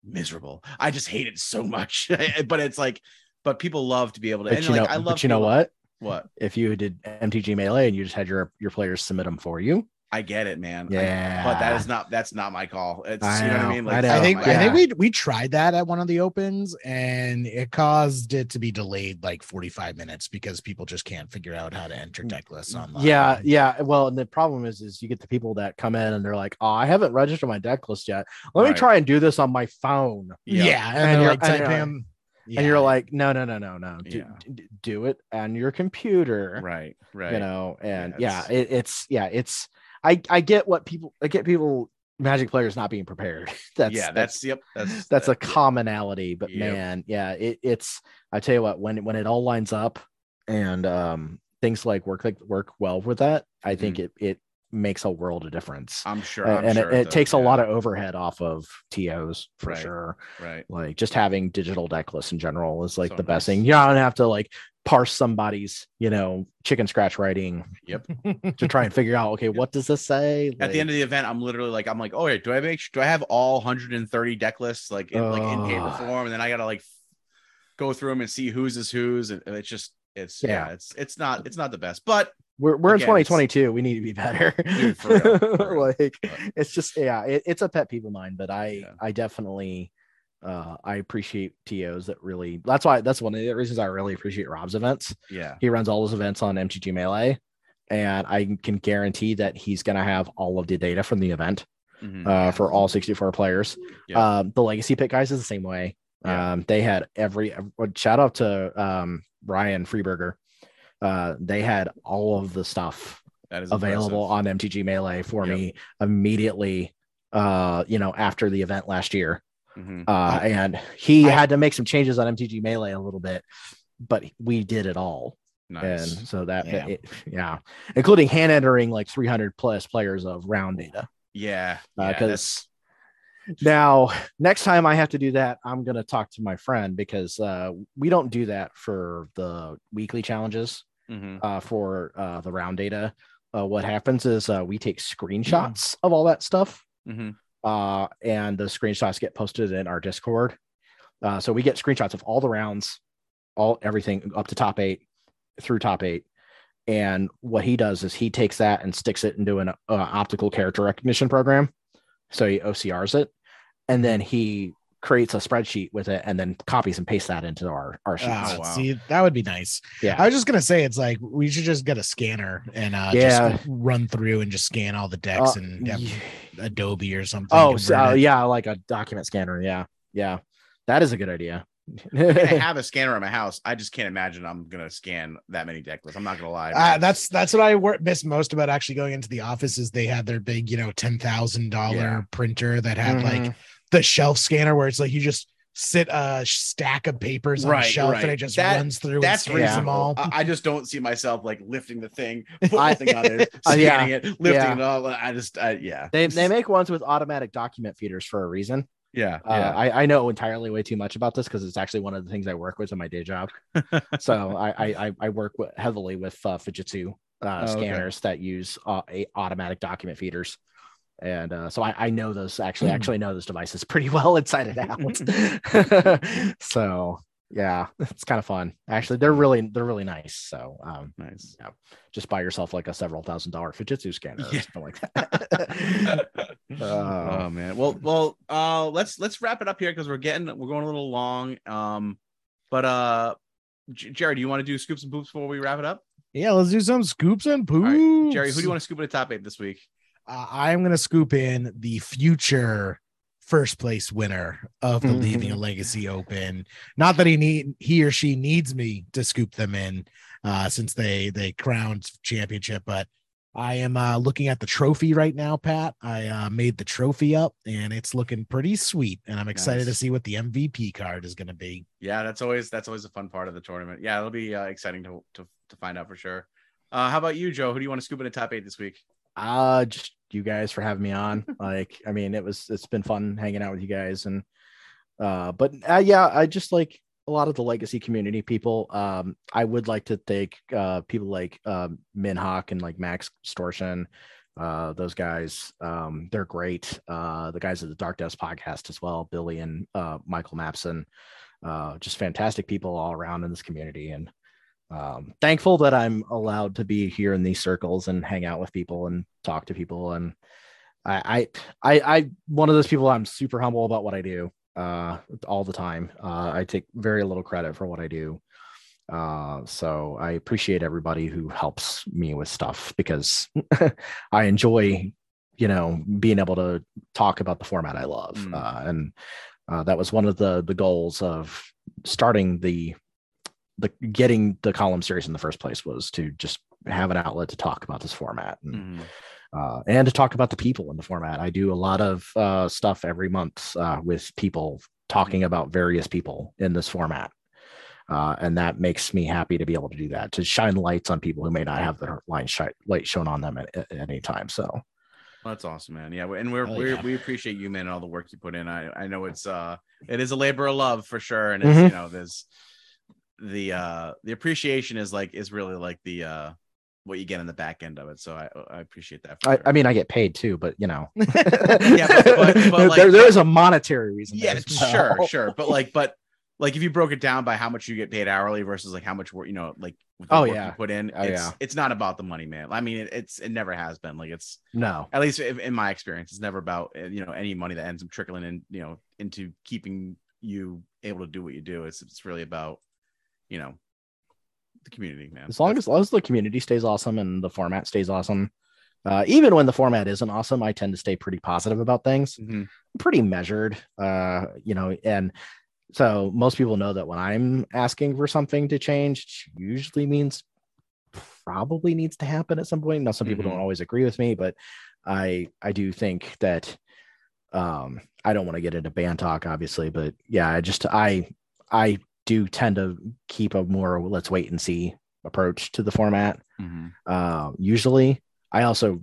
miserable. I just hate it so much. *laughs* but it's like, but people love to be able to but and you like know, I love but you know what? what If you did MTG Melee and you just had your your players submit them for you, I get it, man. I- yeah, but that is not that's not my call. It's I you know, what I mean. I. I think my- I think we we tried that at one of the opens and it caused it to be delayed like 45 minutes because people just can't figure out how to enter deck lists online. Mm, Yeah, yeah. Well, and the problem is, is you get the people that come in and they're like, "Oh, I haven't registered my deck list yet. Let me try and do this on my phone." Yeah, Yeah. and, And you're- like typing like- them. And you're like, "No, no, no, no, no. Do, Yeah. do it on your computer." right, right. You know, and Yeah, yeah, it, it's yeah, it's. I I get what people I get people Magic players not being prepared. *laughs* that's yeah, that's, yep. That's *laughs* that's a commonality but Yep. man yeah it, it's i tell you what when when it all lines up and um things like work like work well with that i think it it makes a world of difference I'm sure. I'm and sure it, it does, takes a lot of overhead off of tos for Right. sure right. like just having digital deck lists in general is like So the best thing you don't have to like parse somebody's you know chicken scratch writing Yep. *laughs* to try and figure out okay what does this say At the end of the event, I'm literally like, I'm like, oh wait, do I make do I have all 130 deck lists like in like in paper form, and then I gotta like go through them and see whose is whose, and it's just it's yeah, Yeah. it's it's not it's not the best, but we're, we're in Again, it's- 2022 we need to be better *laughs* Dude, for real, for *laughs* real. like But- it's just yeah it, it's a pet peeve of mine but i Yeah. i definitely uh i appreciate tos that really that's why that's one of the reasons i really appreciate rob's events yeah, he runs all his events on mtg melee and i can guarantee that he's going to have all of the data from the event Mhm. uh for all 64 players Yeah. um the legacy pit guys is the same way Yeah. um they had every shout out to um ryan freeberger uh they had all of the stuff that is available impressive. on MTG Melee for Yep. me immediately uh you know after the event last year Mhm. uh and he I- had to make some changes on MTG Melee a little bit but we did it all Nice. and so that Yeah. it- yeah including hand entering like 300 plus players of round data yeah, uh, yeah, because now next time I have to do that I'm going to talk to my friend because uh we don't do that for the weekly challenges Mhm. uh, for uh, the round data. Uh, what happens is uh, we take screenshots of all that stuff, Mhm. Uh, and the screenshots get posted in our Discord. Uh, so we get screenshots of all the rounds, all everything up to top eight through top eight. And what he does is he takes that and sticks it into an uh, optical character recognition program. So he OCRs it, and then he creates a spreadsheet with it, and then copies and pastes that into our our sheets. Ah, wow. See, that would be nice. yeah, I was just gonna say it's like we should just get a scanner and uh Yeah. just run through and just scan all the decks Uh, and have yeah. Adobe or something. Oh, so, uh, yeah, like a document scanner. Yeah, yeah, that is a good idea. I *laughs* have a scanner in my house. I just can't imagine I'm gonna scan that many deck lists. I'm not gonna lie. Uh, that's that's what I wor- miss most about actually going into the office is they had their big, you know, ten thousand Yeah. dollar printer that had Mhm. like the shelf scanner where it's like you just sit a stack of papers on Right, a shelf and it just That- runs through that's and scans them reasonable. all. I, I just don't see myself like lifting the thing, *laughs* putting I- the thing on it, *laughs* Uh, yeah, scanning it, lifting yeah. it all. I just, I, yeah, they they make ones with automatic document feeders for a reason. yeah, Uh, yeah. I, I know entirely way too much about this because it's actually one of the things I work with in my day job. *laughs* so I, I I- I work with, heavily with uh, Fujitsu uh, Oh, okay. scanners that use uh, a, automatic document feeders. And uh, so I, I know those actually actually know those devices pretty *laughs* well inside and out. *laughs* *laughs* so yeah, it's kind of fun. Actually, they're really they're really nice. So um, nice. just buy yourself like a several thousand dollar Fujitsu scanner or something like that. Uh, oh man. Well, well, uh, let's let's wrap it up here because we're getting we're going a little long. Um, but uh, J- Jerry, do you want to do scoops and poops before we wrap it up? Yeah, let's do some scoops and poops. right, Jerry, who do you want to scoop in the top eight this week? Uh, I'm going to scoop in the future first place winner of the Leaving a Legacy Open. Not that he need he or she needs me to scoop them in, uh, since they they crowned championship, but I am uh, looking at the trophy right now, Pat. I uh, made the trophy up and it's looking pretty sweet, and I'm excited to see what the MVP card is going to be. Yeah, that's always that's always a fun part of the tournament. Yeah, it'll be uh, exciting to, to to find out for sure. Uh, how about you, Joe? Who do you want to scoop in the top eight this week? Uh just you guys for having me on. *laughs* like, I mean, it was it's been fun hanging out with you guys and uh but uh, yeah, I just like a lot of the legacy community people. Um I would like to thank uh people like um Minhawk and like Max Stortion. Uh those guys um they're great. Uh the guys at the Dark Desk podcast as well, Billy and uh Michael Mapson. Uh just fantastic people all around in this community and um, thankful that I'm allowed to be here in these circles and hang out with people and talk to people. And I, I, I, I one of those people. I'm super humble about what I do uh, all the time. Uh, I take very little credit for what I do. Uh, so I appreciate everybody who helps me with stuff because *laughs* I enjoy, you know, being able to talk about the format I love. Mm. Uh, and uh, that was one of the the goals of starting the the getting the column series in the first place was to just have an outlet to talk about this format and, Mhm. uh, and to talk about the people in the format. I do a lot of uh, stuff every month uh, with people talking about various people in this format. Uh, and that makes me happy to be able to do that to shine lights on people who may not have their line shi- light shown on them at, at any time. So Well, that's awesome, man. Yeah, and we're, Hell we're yeah. we appreciate you, man, and all the work you put in. I I know it's uh it is a labor of love for sure, and it's Mhm. you know there's the uh the appreciation is like is really like the uh what you get in the back end of it. So I I appreciate that. I, sure. I mean, I get paid too, but you know, *laughs* *laughs* Yeah, but- but- but, like- there, there is a monetary reason. yeah, there *laughs* well. sure, sure, but like but like if you broke it down by how much you get paid hourly versus like how much work you know like with the Oh, work yeah. you put in, Oh, it's yeah. it's not about the money, man. I mean, it, it's it never has been. Like it's No, at least in in my experience, it's never about uh, you know any money that ends up trickling in, you know, into keeping you able to do what you do. It's it's really about, you know, the community, man. as long as, as long as the community stays awesome and the format stays awesome. Uh, even when the format isn't awesome, I tend to stay pretty positive about things. Mhm. pretty measured uh you know and so most people know that when i'm asking for something to change it usually means probably needs to happen at some point now some people Mhm. don't always agree with me but i i do think that um i don't want to get into band talk obviously but yeah i just i i do tend to keep a more let's wait and see approach to the format Mhm. uh usually i also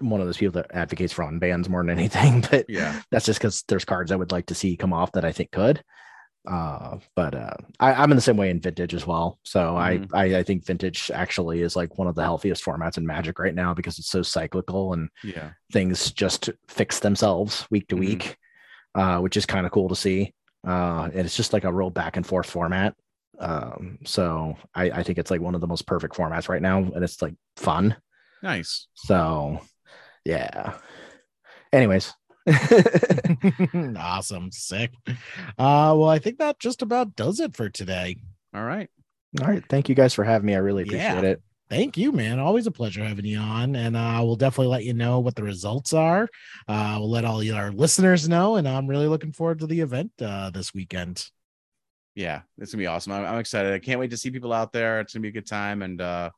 one of those people that advocates for on bands more than anything *laughs* but Yeah. that's just because there's cards I would like to see come off that I think could. Uh, but uh, I, I'm in the same way in vintage as well. So Mhm. I, I I think vintage actually is like one of the healthiest formats in Magic right now because it's so cyclical and Yeah. things just fix themselves week to Mhm. week, uh, which is kind of cool to see. Uh, and it's just like a real back and forth format. Um, so I, I think it's like one of the most perfect formats right now, and it's like fun. Nice. So yeah. Anyways. *laughs* *laughs* awesome. Sick. Uh, well, I think that just about does it for today. All right. All right. Thank you guys for having me. I really appreciate Yeah. it. Thank you, man. Always a pleasure having you on. And uh, we'll definitely let you know what the results are. Uh, we'll let all our listeners know. And I'm really looking forward to the event uh, this weekend. Yeah, it's gonna be awesome. I'm, I'm excited. I can't wait to see people out there. It's gonna be a good time, and uh,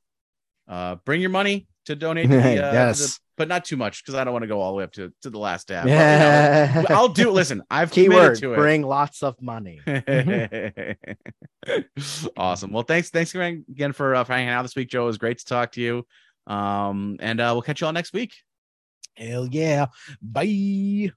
uh, bring your money to donate. To the, *laughs* uh, to the- Yes but not too much because I don't want to go all the way up to, to the last dab. Yeah. *laughs* I'll do. Listen, I've Keyword, committed to it. Bring lots of money. *laughs* Mm-hmm. awesome. Well, thanks, thanks again for, uh, hanging out this week, Joe. It was great to talk to you. Um, and uh, we'll catch you all next week. Hell yeah! Bye.